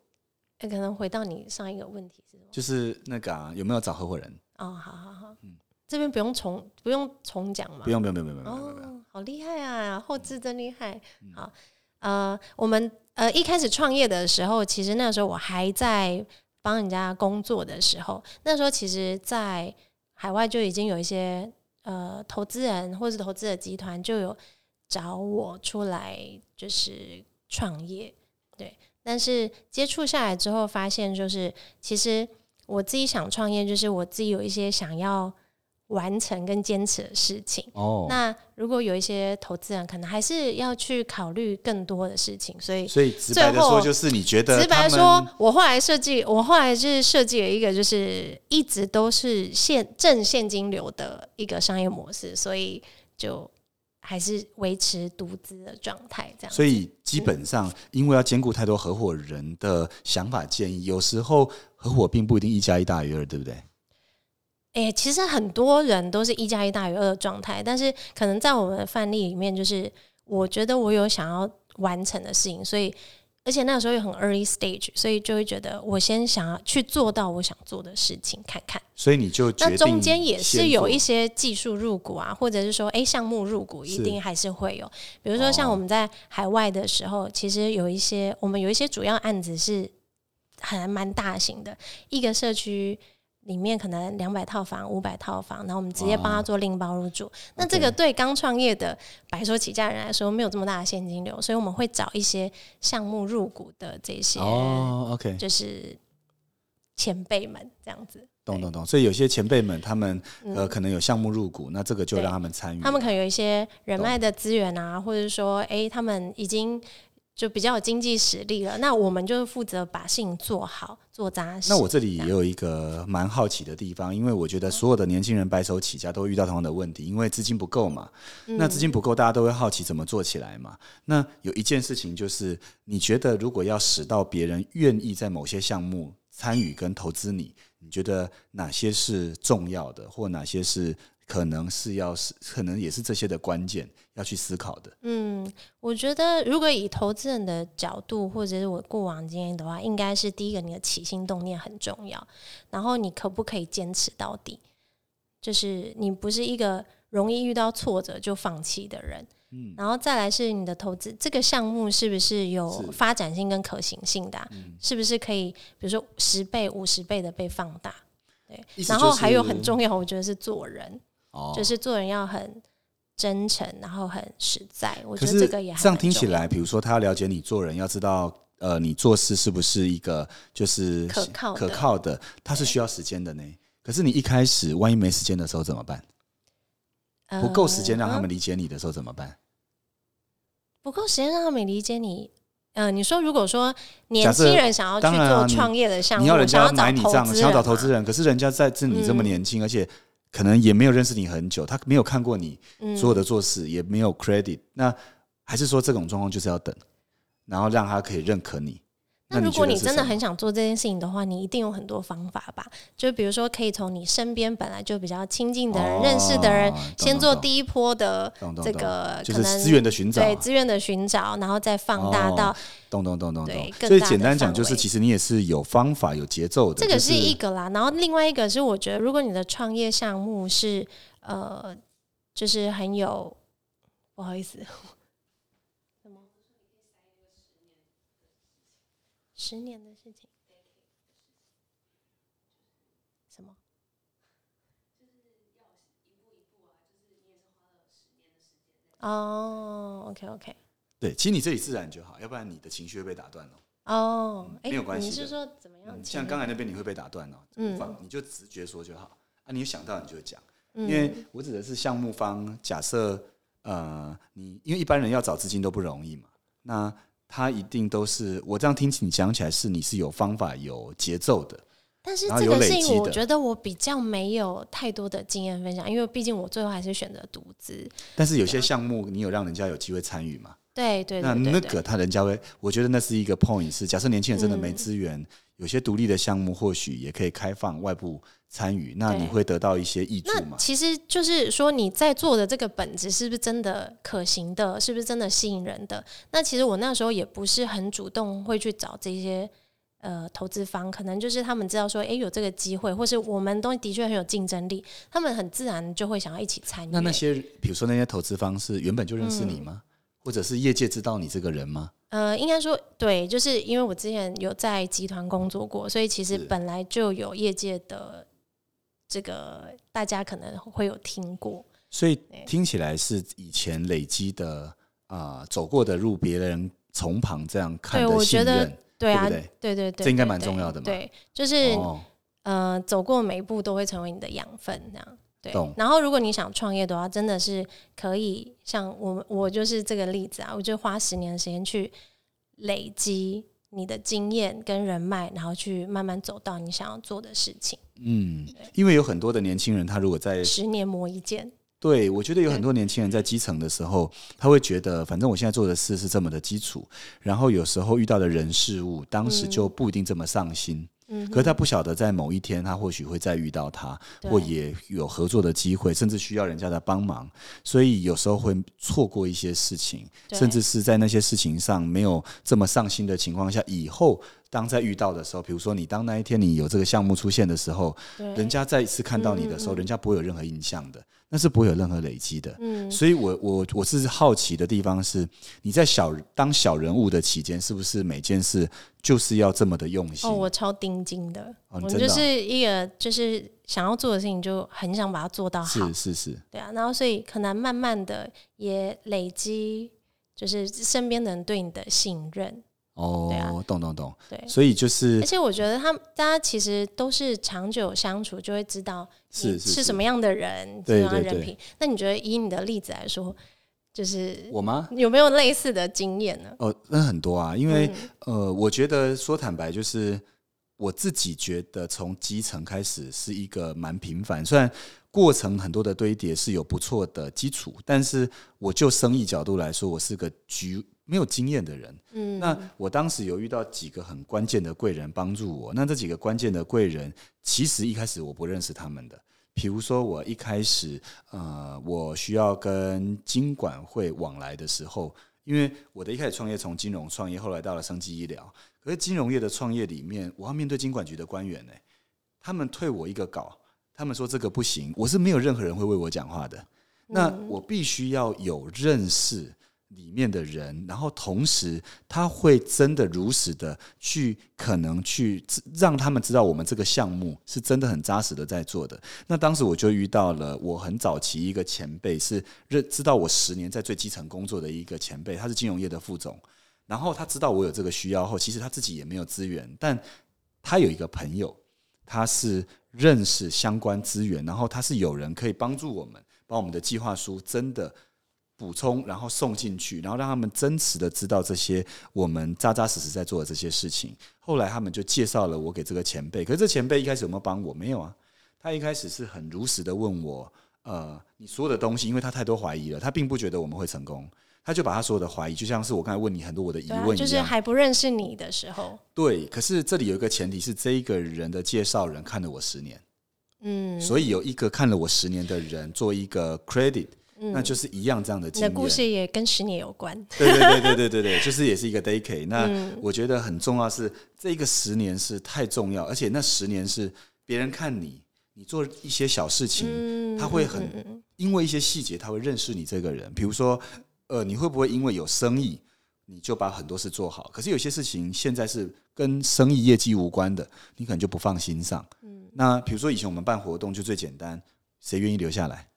哎可能回到你上一个问题是什么？就是那个啊，有没有找合伙人？哦，好好好，嗯这边不用重不用重讲嘛不。用不用不用不用不用好厉害啊！后置真厉害。好，呃，我们呃一开始创业的时候，其实那时候我还在帮人家工作的时候，那时候其实，在海外就已经有一些呃投资人或是投资的集团就有找我出来，就是创业。对，但是接触下来之后，发现就是其实我自己想创业，就是我自己有一些想要完成跟坚持的事情。哦，那如果有一些投资人，可能还是要去考虑更多的事情，所以所以直白的说，就是你觉得直白说，我后来设计，我后来是设计了一个，就是一直都是现正现金流的一个商业模式，所以就还是维持独资的状态，这样。所以基本上，因为要兼顾太多合伙人的想法建议，有时候合伙并不一定一加一大于二，对不对？诶、其实很多人都是一加一大于二的状态，但是可能在我们的范例里面，就是我觉得我有想要完成的事情，所以而且那个时候又很 early stage，所以就会觉得我先想要去做到我想做的事情，看看。所以你就决那中间也是有一些技术入股啊，或者是说，诶项目入股一定还是会有。比如说，像哦我们在海外的时候，其实有一些我们有一些主要案子是还蛮大型的，一个社区。里面可能两百套房、五百套房，然后我们直接帮他做拎包入住。那这个对刚创业的白手起家人来说，没有这么大的现金流，所以我们会找一些项目入股的这些，哦，OK，就是前辈们这样子。懂懂懂。所以有些前辈们他们呃嗯可能有项目入股，那这个就对让他们参与。他们可能有一些人脉的资源啊，或者说，诶，他们已经就比较有经济实力了。那我们就是负责把事情做好、做扎实。那我这里也有一个蛮好奇的地方，因为我觉得所有的年轻人白手起家都会遇到同样的问题，因为资金不够嘛。嗯那资金不够，大家都会好奇怎么做起来嘛。那有一件事情就是，你觉得如果要使到别人愿意在某些项目参与跟投资你，你觉得哪些是重要的，或哪些是可能是要是可能也是这些的关键要去思考的？嗯，我觉得如果以投资人的角度，或者是我过往经验的话，应该是第一个，你的起心动念很重要，然后你可不可以坚持到底？就是你不是一个容易遇到挫折就放弃的人。嗯然后再来是你的投资这个项目是不是有发展性跟可行性的啊、嗯是不是可以比如说十倍、五十倍的被放大？对，然后还有很重要，我觉得是做人，哦就是做人要很真诚，然后很实在。我觉得这个也这样听起来，比如说他要了解你做人，要知道呃你做事是不是一个就是可靠的可靠的，他是需要时间的呢。可是你一开始万一没时间的时候怎么办？不够时间让他呃们理解你的时候怎么办？不够时间让他们理解你。呃，你说如果说年轻人想要去做创业的项目，你要人家买你账，想要找投资人，可是人家在这你这么嗯年轻，而且可能也没有认识你很久，他没有看过你嗯所有的做事，也没有 credit，那还是说这种状况就是要等，然后让他可以认可你。那如果你真的很想做这件事情的话，你一定有很多方法吧？就比如说，可以从你身边本来就比较亲近的人、哦认识的人，先做第一波的这个就是资源的寻找，对资源的寻找，然后再放大到、哦懂懂懂懂对懂。所以简单讲，就是其实你也是有方法、有节奏的。这个是一个啦。然后另外一个是，我觉得如果你的创业项目是呃，就是很有不好意思，什么十年的事情，什么？哦，OK OK，对，其实你这里自然就好，要不然你的情绪会被打断哦。哦，哎、没有关系的你是说怎么样嗯？像刚才那边你会被打断哦，嗯你就直觉说就好啊，你有想到你就讲，嗯因为我指的是项目方，假设呃你因为一般人要找资金都不容易嘛，那他一定都是我这样听起你讲起来是你是有方法有节奏的，但是这个事情，我觉得我比较没有太多的经验分享，因为毕竟我最后还是选择独资。但是有些项目你有让人家有机会参与嘛？对对那那个他人家会，我觉得那是一个 point，是假设年轻人真的没嗯资源，有些独立的项目或许也可以开放外部参与，那你会得到一些益处嘛？其实就是说你在做的这个本子是不是真的可行的，是不是真的吸引人的？那其实我那时候也不是很主动会去找这些呃投资方，可能就是他们知道说，诶有这个机会，或是我们东西的确很有竞争力，他们很自然就会想要一起参与。那那些比如说那些投资方是原本就认识你吗？或者是业界知道你这个人吗？呃，应该说对，就是因为我之前有在集团工作过，所以其实本来就有业界的这个大家可能会有听过。所以听起来是以前累积的啊、走过的路，别人从旁这样看对我的信觉得任，对啊，对对对对，这应该蛮重要的嘛对，就是、哦，呃，走过每一步都会成为你的养分，这样。对，然后如果你想创业的话，真的是可以像我们我就是这个例子啊，我就花十年的时间去累积你的经验跟人脉，然后去慢慢走到你想要做的事情。嗯，因为有很多的年轻人，他如果在十年磨一剑，对，我觉得有很多年轻人在基层的时候，他会觉得，反正我现在做的事是这么的基础，然后有时候遇到的人事物，当时就不一定这么上心。嗯可是他不晓得，在某一天，他或许会再遇到他，或也有合作的机会，甚至需要人家的帮忙，所以有时候会错过一些事情，甚至是在那些事情上没有这么上心的情况下，以后当再遇到的时候，比如说你当那一天你有这个项目出现的时候，对，人家再一次看到你的时候，嗯嗯嗯。人家不会有任何印象的，那是不会有任何累积的。嗯，所以我我我是好奇的地方是，你在小当小人物的期间，是不是每件事就是要这么的用心？哦，我超钉钉的，我就是一个就是想要做的事情，就很想把它做到好是。是是，对啊，然后所以可能慢慢的也累积，就是身边的人对你的信任。哦，对啊懂懂懂。对，所以就是而且我觉得他们大家其实都是长久相处，就会知道你是是是什么样的人，对什么样的人品。那你觉得以你的例子来说，就是我吗？有没有类似的经验呢？哦，那很多啊，因为、嗯呃，我觉得说坦白，就是我自己觉得从基层开始是一个蛮平凡，虽然过程很多的堆叠是有不错的基础，但是我就生意角度来说，我是个局没有经验的人。嗯，那我当时有遇到几个很关键的贵人帮助我，那这几个关键的贵人，其实一开始我不认识他们的。比如说，我一开始呃，我需要跟金管会往来的时候，因为我的一开始创业从金融创业，后来到了生技医疗，可是金融业的创业里面，我要面对金管局的官员呢、他们退我一个稿，他们说这个不行，我是没有任何人会为我讲话的，那我必须要有认识里面的人，然后同时他会真的如实的去可能去让他们知道我们这个项目是真的很扎实的在做的。那当时我就遇到了我很早期一个前辈，是认知道我十年在最基层工作的一个前辈，他是金融业的副总。然后他知道我有这个需要后，其实他自己也没有资源，但他有一个朋友，他是认识相关资源，然后他是有人可以帮助我们，把我们的计划书真的补充，然后送进去，然后让他们真实的知道这些我们扎扎实实在做的这些事情。后来他们就介绍了我给这个前辈，可是这前辈一开始有没有帮我？没有啊，他一开始是很如实的问我，呃，你所有的东西，因为他太多怀疑了，他并不觉得我们会成功。他就把他所有的怀疑，就像是我刚才问你很多我的疑问一样，就是还不认识你的时候，对，可是这里有一个前提是，这一个人的介绍人看了我十年，嗯，所以有一个看了我十年的人做一个 credit，、那就是一样这样的你经验。的故事也跟十年有关。对对对对对对对，就是也是一个 decade。那嗯我觉得很重要是这个十年是太重要，而且那十年是别人看你，你做一些小事情，嗯，他会很因为一些细节，他会认识你这个人。比如说，呃，你会不会因为有生意，你就把很多事做好？可是有些事情现在是跟生意业绩无关的，你可能就不放心上。嗯那比如说以前我们办活动就最简单，谁愿意留下来？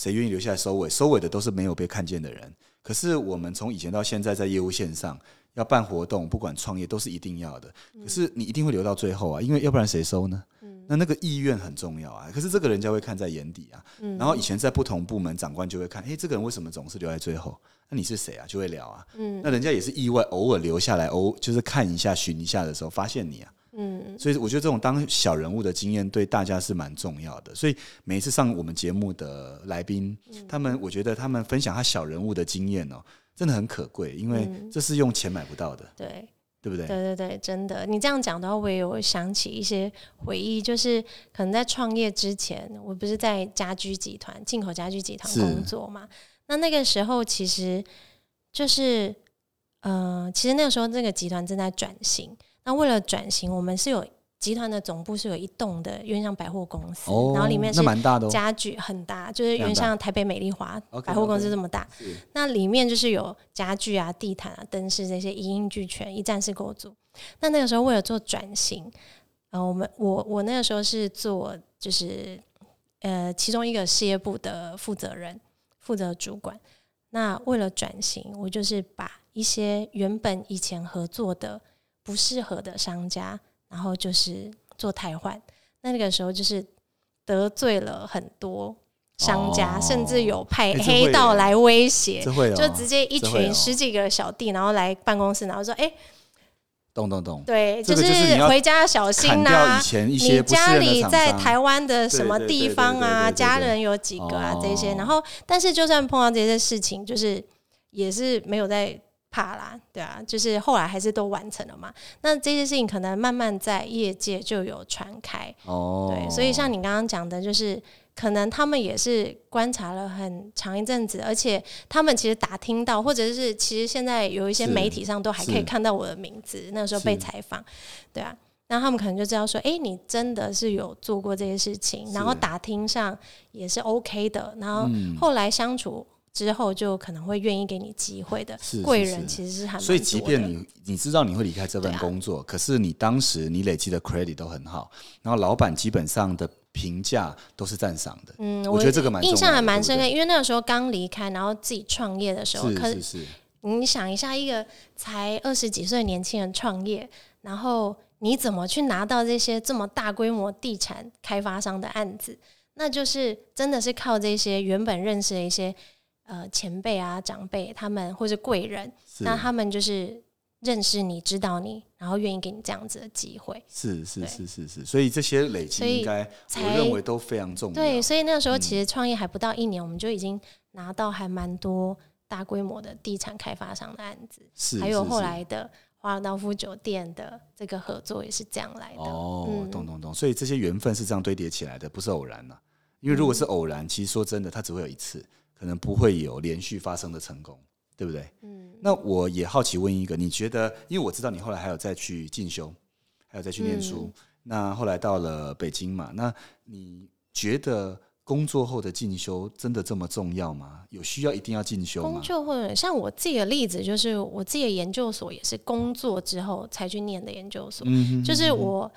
谁愿意留下来收尾？收尾的都是没有被看见的人。可是我们从以前到现在，在业务线上要办活动，不管创业都是一定要的。可是你一定会留到最后啊，因为要不然谁收呢？那那个意愿很重要啊。可是这个人家会看在眼底啊。嗯然后以前在不同部门，长官就会看，诶，这个人为什么总是留在最后？那你是谁啊？就会聊啊。嗯那人家也是意外，偶尔留下来，偶就是看一下、寻一下的时候，发现你啊。嗯所以我觉得这种当小人物的经验对大家是蛮重要的。所以每一次上我们节目的来宾，嗯他们我觉得他们分享他小人物的经验哦，真的很可贵，因为嗯这是用钱买不到的，对。对不对？对对对，真的，你这样讲的话，我也有想起一些回忆，就是可能在创业之前，我不是在家居集团、进口家居集团工作嘛？那那个时候其实就是，呃，其实那个时候这个集团正在转型。那为了转型，我们是有集团的总部是有一栋的，因为像百货公司，哦，然后里面是那蛮大的哦。家具很大，就是有点像台北美丽华百货公司这么大。是那里面就是有家具啊、地毯啊、灯饰这些一应俱全，一站式构筑。那那个时候为了做转型，呃，我们我我那个时候是做就是呃其中一个事业部的负责人，负责主管。那为了转型，我就是把一些原本以前合作的不适合的商家，然后就是做汰换。那那个时候就是得罪了很多商家，哦甚至有派黑道来威胁，就直接一群十几个小弟，然后来办公室，然后说：“哎、懂懂懂，对，就是回家要小心呐、你家里在台湾的什么地方啊？家人有几个啊？这些，哦然后但是就算碰到这些事情，就是也是没有在怕啦，对啊，就是后来还是都完成了嘛。那这些事情可能慢慢在业界就有传开，哦，对，所以像你刚刚讲的，就是可能他们也是观察了很长一阵子，而且他们其实打听到，或者是其实现在有一些媒体上都还可以看到我的名字，那时候被是采访，对啊。那他们可能就知道说，哎、你真的是有做过这些事情，然后打听上也是 OK 的，然后嗯后来相处之后，就可能会愿意给你机会的贵人，其实是还蛮所以，即便你你知道你会离开这份工作，可是你当时你累积的 credit 都很好，然后老板基本上的评价都是赞赏的。嗯，我觉得这个蛮印象还蛮深刻，因为那个时候刚离开，然后自己创业的时候，可是是是，你想一下，一个才二十几岁的年轻人创业，然后你怎么去拿到这些这么大规模地产开发商的案子？那就是真的是靠这些原本认识的一些呃前辈啊、长辈，他们或是贵人，那他们就是认识你、知道你，然后愿意给你这样子的机会。是是是是是，所以这些累积应该我认为都非常重要。对，所以那个时候嗯其实创业还不到一年，我们就已经拿到还蛮多大规模的地产开发商的案子。是还有后来的华尔道夫酒店的这个合作也是这样来的。哦，嗯懂懂懂，所以这些缘分是这样堆叠起来的，不是偶然呐、因为如果嗯是偶然，其实说真的，它只会有一次，可能不会有连续发生的成功，对不对？嗯，那我也好奇问一个，你觉得？因为我知道你后来还有再去进修，还有再去念书，嗯那后来到了北京嘛，那你觉得工作后的进修真的这么重要吗？有需要一定要进修工吗？作或者像我自己的例子，就是我自己的研究所也是工作之后才去念的研究所。嗯哼就是我，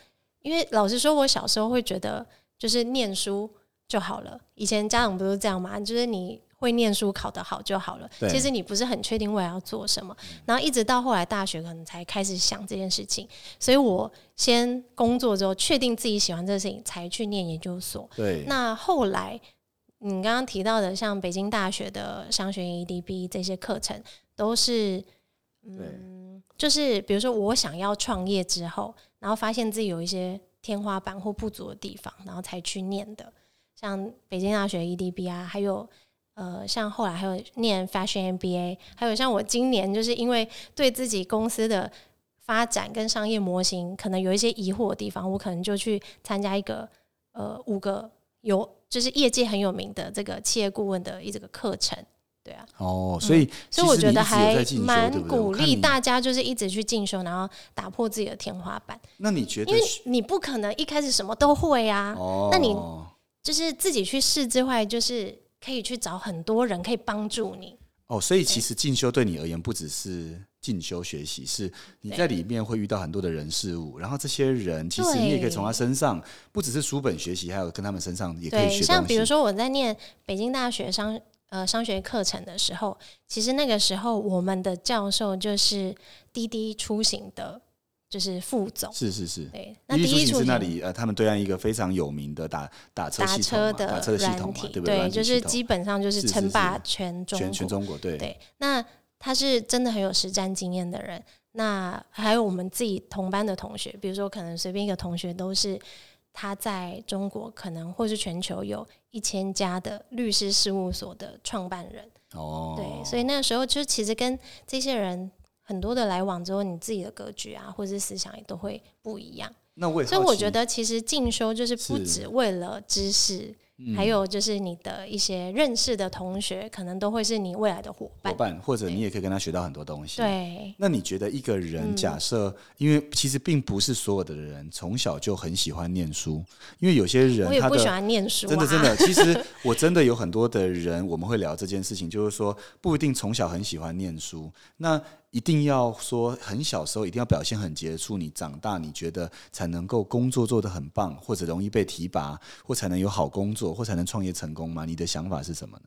因为老实说，我小时候会觉得就是念书就好了。以前家长不是这样嘛，就是你会念书考得好就好了。其实你不是很确定未来要做什么，然后一直到后来大学可能才开始想这件事情。所以我先工作之后，确定自己喜欢这个事情，才去念研究所。对，那后来你刚刚提到的，像北京大学的商学院 EDB 这些课程，都是嗯，就是比如说我想要创业之后，然后发现自己有一些天花板或不足的地方，然后才去念的。像北京大学 EDB 啊，还有呃，像后来还有念 Fashion MBA，还有像我今年就是因为对自己公司的发展跟商业模型可能有一些疑惑的地方，我可能就去参加一个呃五个有就是业界很有名的这个企业顾问的一这个课程，对啊，哦，所以、所以我觉得还蛮鼓励大家就是一直去进修，然后打破自己的天花板，那你觉得因为你不可能一开始什么都会啊，哦，那你。就是自己去试之外，就是可以去找很多人可以帮助你。哦，所以其实进修对你而言不只是进修学习，是你在里面会遇到很多的人事物，然后这些人其实你也可以从他身上，不只是书本学习，还有跟他们身上也可以对，学。像比如说我在念北京大学商呃商学课程的时候，其实那个时候我们的教授就是滴滴出行的，就是副总。是是是，对，那滴滴滴出行滴出行是那里呃，他们对岸一个非常有名的打打车打系统嘛，车的打车的系统嘛，对不对？对就是基本上就是称霸全中国。全全中国对对，那他是真的很有实战经验的人。那还有我们自己同班的同学，比如说可能随便一个同学都是他在中国可能或是全球有一千家的律师事务所的创办人。哦，对，所以那个时候就其实跟这些人很多的来往之后，你自己的格局啊，或者是思想也都会不一样。那我也所以我觉得，其实进修就是不是只为了知识，嗯还有就是你的一些认识的同学，可能都会是你未来的伙伙伴。伴，或者你也可以跟他学到很多东西。。对，那你觉得一个人嗯假设，因为其实并不是所有的人从小就很喜欢念书，因为有些人他我也不喜欢念书、啊，真的真 的，其实我真的有很多的人，我们会聊这件事情，就是说不一定从小很喜欢念书，那一定要说很小时候一定要表现很杰出，你长大你觉得才能够工作做得很棒，或者容易被提拔，或才能有好工作，或才能创业成功吗？你的想法是什么呢？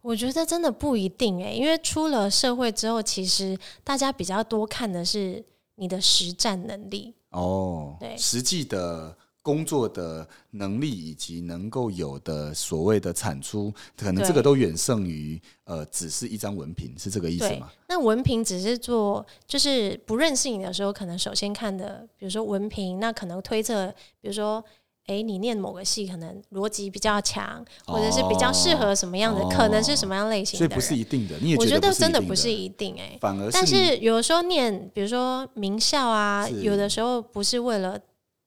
我觉得真的不一定诶、因为出了社会之后，其实大家比较多看的是你的实战能力。哦，对实际的工作的能力以及能够有的所谓的产出，可能这个都远胜于呃，只是一张文凭，是这个意思吗？，那文凭只是做，就是不认识你的时候，可能首先看的，比如说文凭，那可能推测，比如说。诶，你念某个系可能逻辑比较强，或者是比较适合什么样的，哦可能是什么样类型的人。所以不是一定的，你也我觉得得真的不不是一定诶。定的，反而但是有的时候念，比如说名校啊，有的时候不是为了，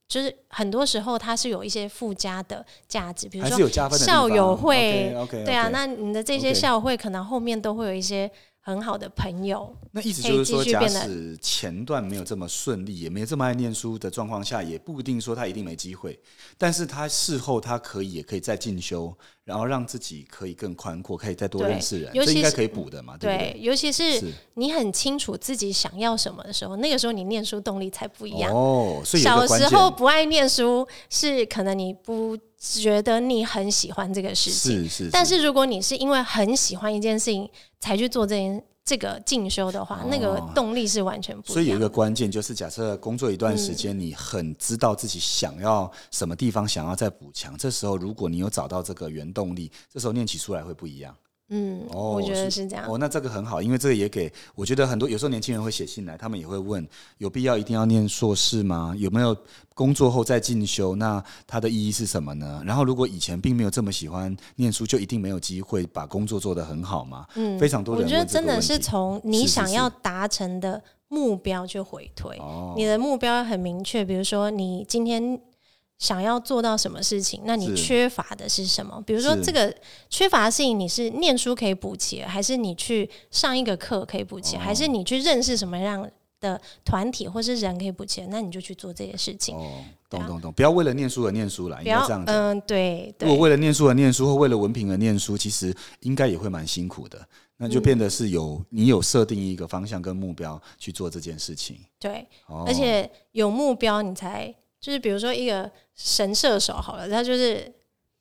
就是很多时候它是有一些附加的价值，比如说校方友会对啊，那你的这些校友会可能后面都会有一些很好的朋友，那意思就是说，假使前段没有这么顺利，也没有这么爱念书的状况下，也不一定说他一定没机会。但是他事后他可以也可以再进修，然后让自己可以更宽阔，可以再多对认识人，尤其是这应该可以补的嘛，对不对，对？尤其是是你很清楚自己想要什么的时候，那个时候你念书动力才不一样。哦，所以小时候不爱念书，是可能你不觉得你很喜欢这个事情，是是，但是如果你是因为很喜欢一件事情才去做这件这个进修的话，那个动力是完全不一样。所以有一个关键就是，假设工作一段时间，你很知道自己想要什么地方，想要再补强，这时候如果你有找到这个原动力，这时候念起出来会不一样。嗯，哦我觉得是是这样。哦，那这个很好，因为这个也给我觉得很多有时候年轻人会写信来，他们也会问有必要一定要念硕士吗？有没有工作后再进修？那它的意义是什么呢？然后如果以前并没有这么喜欢念书，就一定没有机会把工作做得很好吗？嗯非常多我觉得真的是从你想要达成的目标去回推，哦你的目标很明确。比如说，你今天想要做到什么事情，那你缺乏的是什么？比如说，这个缺乏的事情，你是念书可以补齐，还是你去上一个课可以补齐，哦还是你去认识什么样的团体或是人可以补齐？那你就去做这些事情。哦，懂懂懂，不要为了念书而念书了，应不要该这样，讲。嗯，对如果为了念书而念书，或为了文凭而念书，其实应该也会蛮辛苦的。那就变得是有、你有设定一个方向跟目标去做这件事情，对，哦、而且有目标，你才就是比如说一个神射手好了，他就是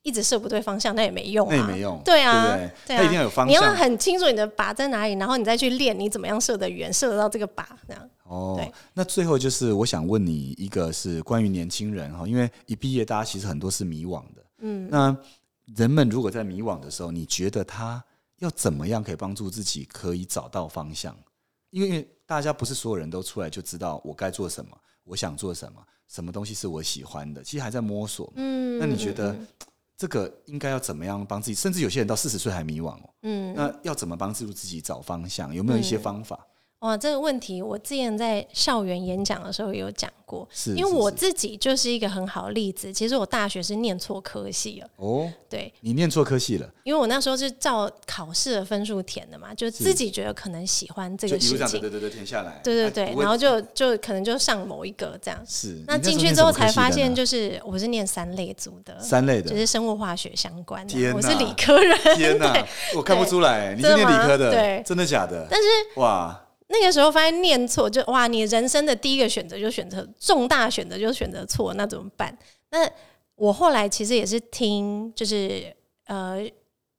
一直射不对方向，那也没用啊，那也没用，对啊对不对？他一定要有方向你要。很清楚你的靶在哪里，然后你再去练你怎么样射得远，射得到这个靶，这样。哦对，那最后就是我想问你一个是关于年轻人哈，因为一毕业大家其实很多是迷惘的，嗯，那人们如果在迷惘的时候，你觉得他要怎么样可以帮助自己可以找到方向？因为大家不是所有人都出来就知道我该做什么，我想做什么，什么东西是我喜欢的，其实还在摸索。嗯，那你觉得嗯这个应该要怎么样帮自己？甚至有些人到四十岁还迷惘哦。嗯，那要怎么帮助自己找方向？有没有一些嗯方法？哇，这个问题我之前在校园演讲的时候有讲过，是因为我自己就是一个很好的例子。其实我大学是念错科系了，哦，对，你念错科系了，因为我那时候是照考试的分数填的嘛，就自己觉得可能喜欢这就个事情对，对对填下来。对对对，然后就就可能就上某一个这样。是那进去之后才发现，就是我是念三类组的，三类的，就是生物化学相关的天，我是理科人。天哪，我看不出来，你是念理科的，对真的假的？但是哇，那个时候发现念错，就哇，你人生的第一个选择就选择重大选择就选择错，那怎么办？那我后来其实也是听，就是呃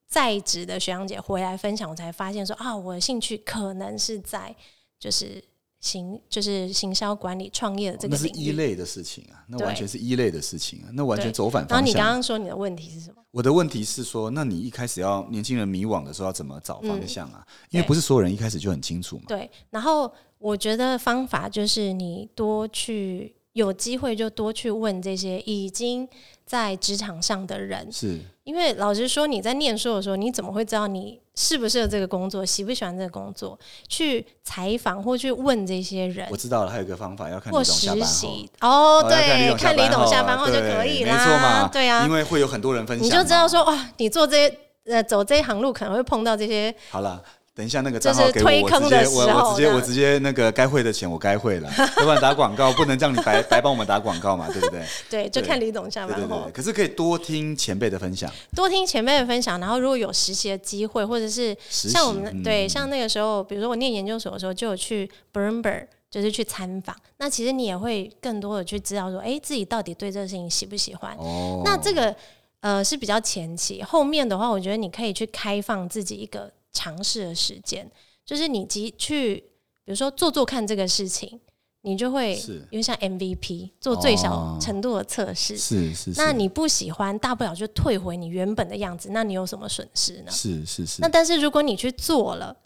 在职的学长姐回来分享，我才发现说啊，我的兴趣可能是在就是行就是行销管理创业的这那是个领域。一类的事情啊，那完全是一类的事情啊，那完全走反然后你刚。刚说你的问题是什么？我的问题是说，那你一开始要年轻人迷惘的时候要怎么找方向啊？因为不是所有人一开始就很清楚嘛。对，然后我觉得方法就是你多去有机会就多去问这些已经在职场上的人，是因为老实说，你在念书的时候，你怎么会知道你适不适合这个工作，喜不喜欢这个工作？去采访或去问这些人我，知道了，还有一个方法要看李或董下班后实习。哦，对，看李董董下班后就可以没错嘛啦，对啊因，为会有很多人分享，你就知道。说哇，你做这些呃走这一行路可能会碰到这些好了。等一下，那个就是账号给我，推我我我直接我直接那个该汇的钱我该汇了，要不然打广告不能让你白 白帮我们打广告嘛，对不对？对，就看李董下班后对。可是可以多听前辈的分享，多听前辈的分享，然后如果有实习的机会，或者是像我们对像那个时候，比如说我念研究所的时候，就有去 Bloomberg，就是去参访。那其实你也会更多的去知道说，哎，自己到底对这个事情喜不喜欢。哦，那这个呃是比较前期，后面的话，我觉得你可以去开放自己一个尝试的时间，就是你即去，比如说做做看这个事情。你就会因为像 MVP 做最小哦程度的测试。是是是，那你不喜欢，大不了就退回你原本的样子，那你有什么损失呢？是是是那，但是如果你去做了，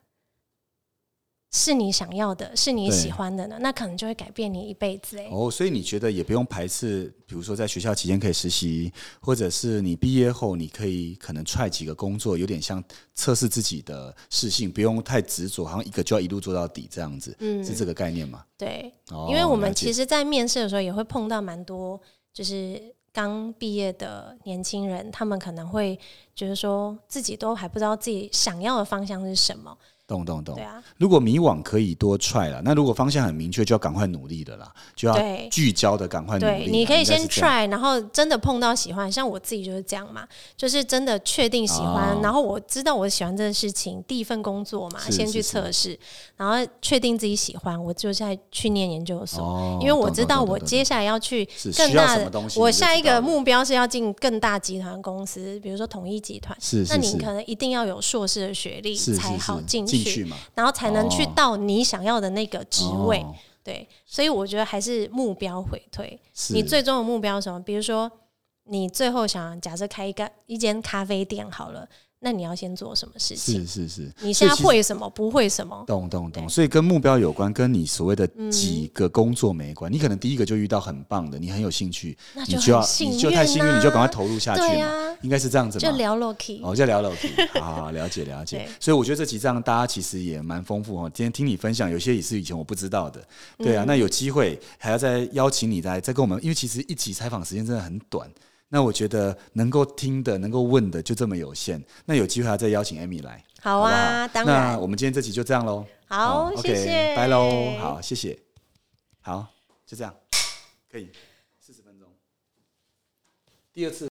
是你想要的，是你喜欢的呢，那可能就会改变你一辈子哎、哦，所以你觉得也不用排斥，比如说在学校期间可以实习，或者是你毕业后你可以可能踹几个工作，有点像测试自己的事性，不用太执着，好像一个就要一路做到底这样子，嗯是这个概念吗？对，哦因为我们其实，在面试的时候也会碰到蛮多，就是刚毕业的年轻人，他们可能会觉得说自己都还不知道自己想要的方向是什么。懂懂懂对。啊，如果迷惘可以多踹了，那如果方向很明确，就要赶快努力的啦，就要对聚焦的赶快努力。对，你可以先应该是这样 try，然后真的碰到喜欢，像我自己就是这样嘛，就是真的确定喜欢，哦然后我知道我喜欢这个事情，第一份工作嘛，是先去测试，然后确定自己喜欢，我就在去念研究所。哦因为我知道我接下来要去更大的东，西，我下一个目标是要进更大集团公司，比如说统一集团。是是是那你可能一定要有硕士的学历才好是进去，进去嘛，然后才能去哦到你想要的那个职位。哦对，所以我觉得还是目标回推。你最终的目标是什么？比如说，你最后想假设开一个一间咖啡店好了，那你要先做什么事情？是是是，你现在会什么？不会什么？懂懂懂，所以跟目标有关，跟你所谓的嗯几个工作没关。你可能第一个就遇到很棒的，你很有兴趣，那就你就要你就太幸运，啊你就赶快投入下去嘛，对啊，应该是这样子嘛。就聊 Loki。哦，就聊聊天，好 好了解了解。所以我觉得这几章大家其实也蛮丰富哦。今天听你分享，有些也是以前我不知道的，对啊。嗯那有机会还要再邀请你来再跟我们，因为其实一起采访时间真的很短。那我觉得能够听的、能够问的就这么有限。那有机会还要再邀请 Amy 来，好啊，当然。我们今天这集就这样喽。好，哦谢谢，拜喽。好，谢谢。好，就这样，可以四十分钟。第二次。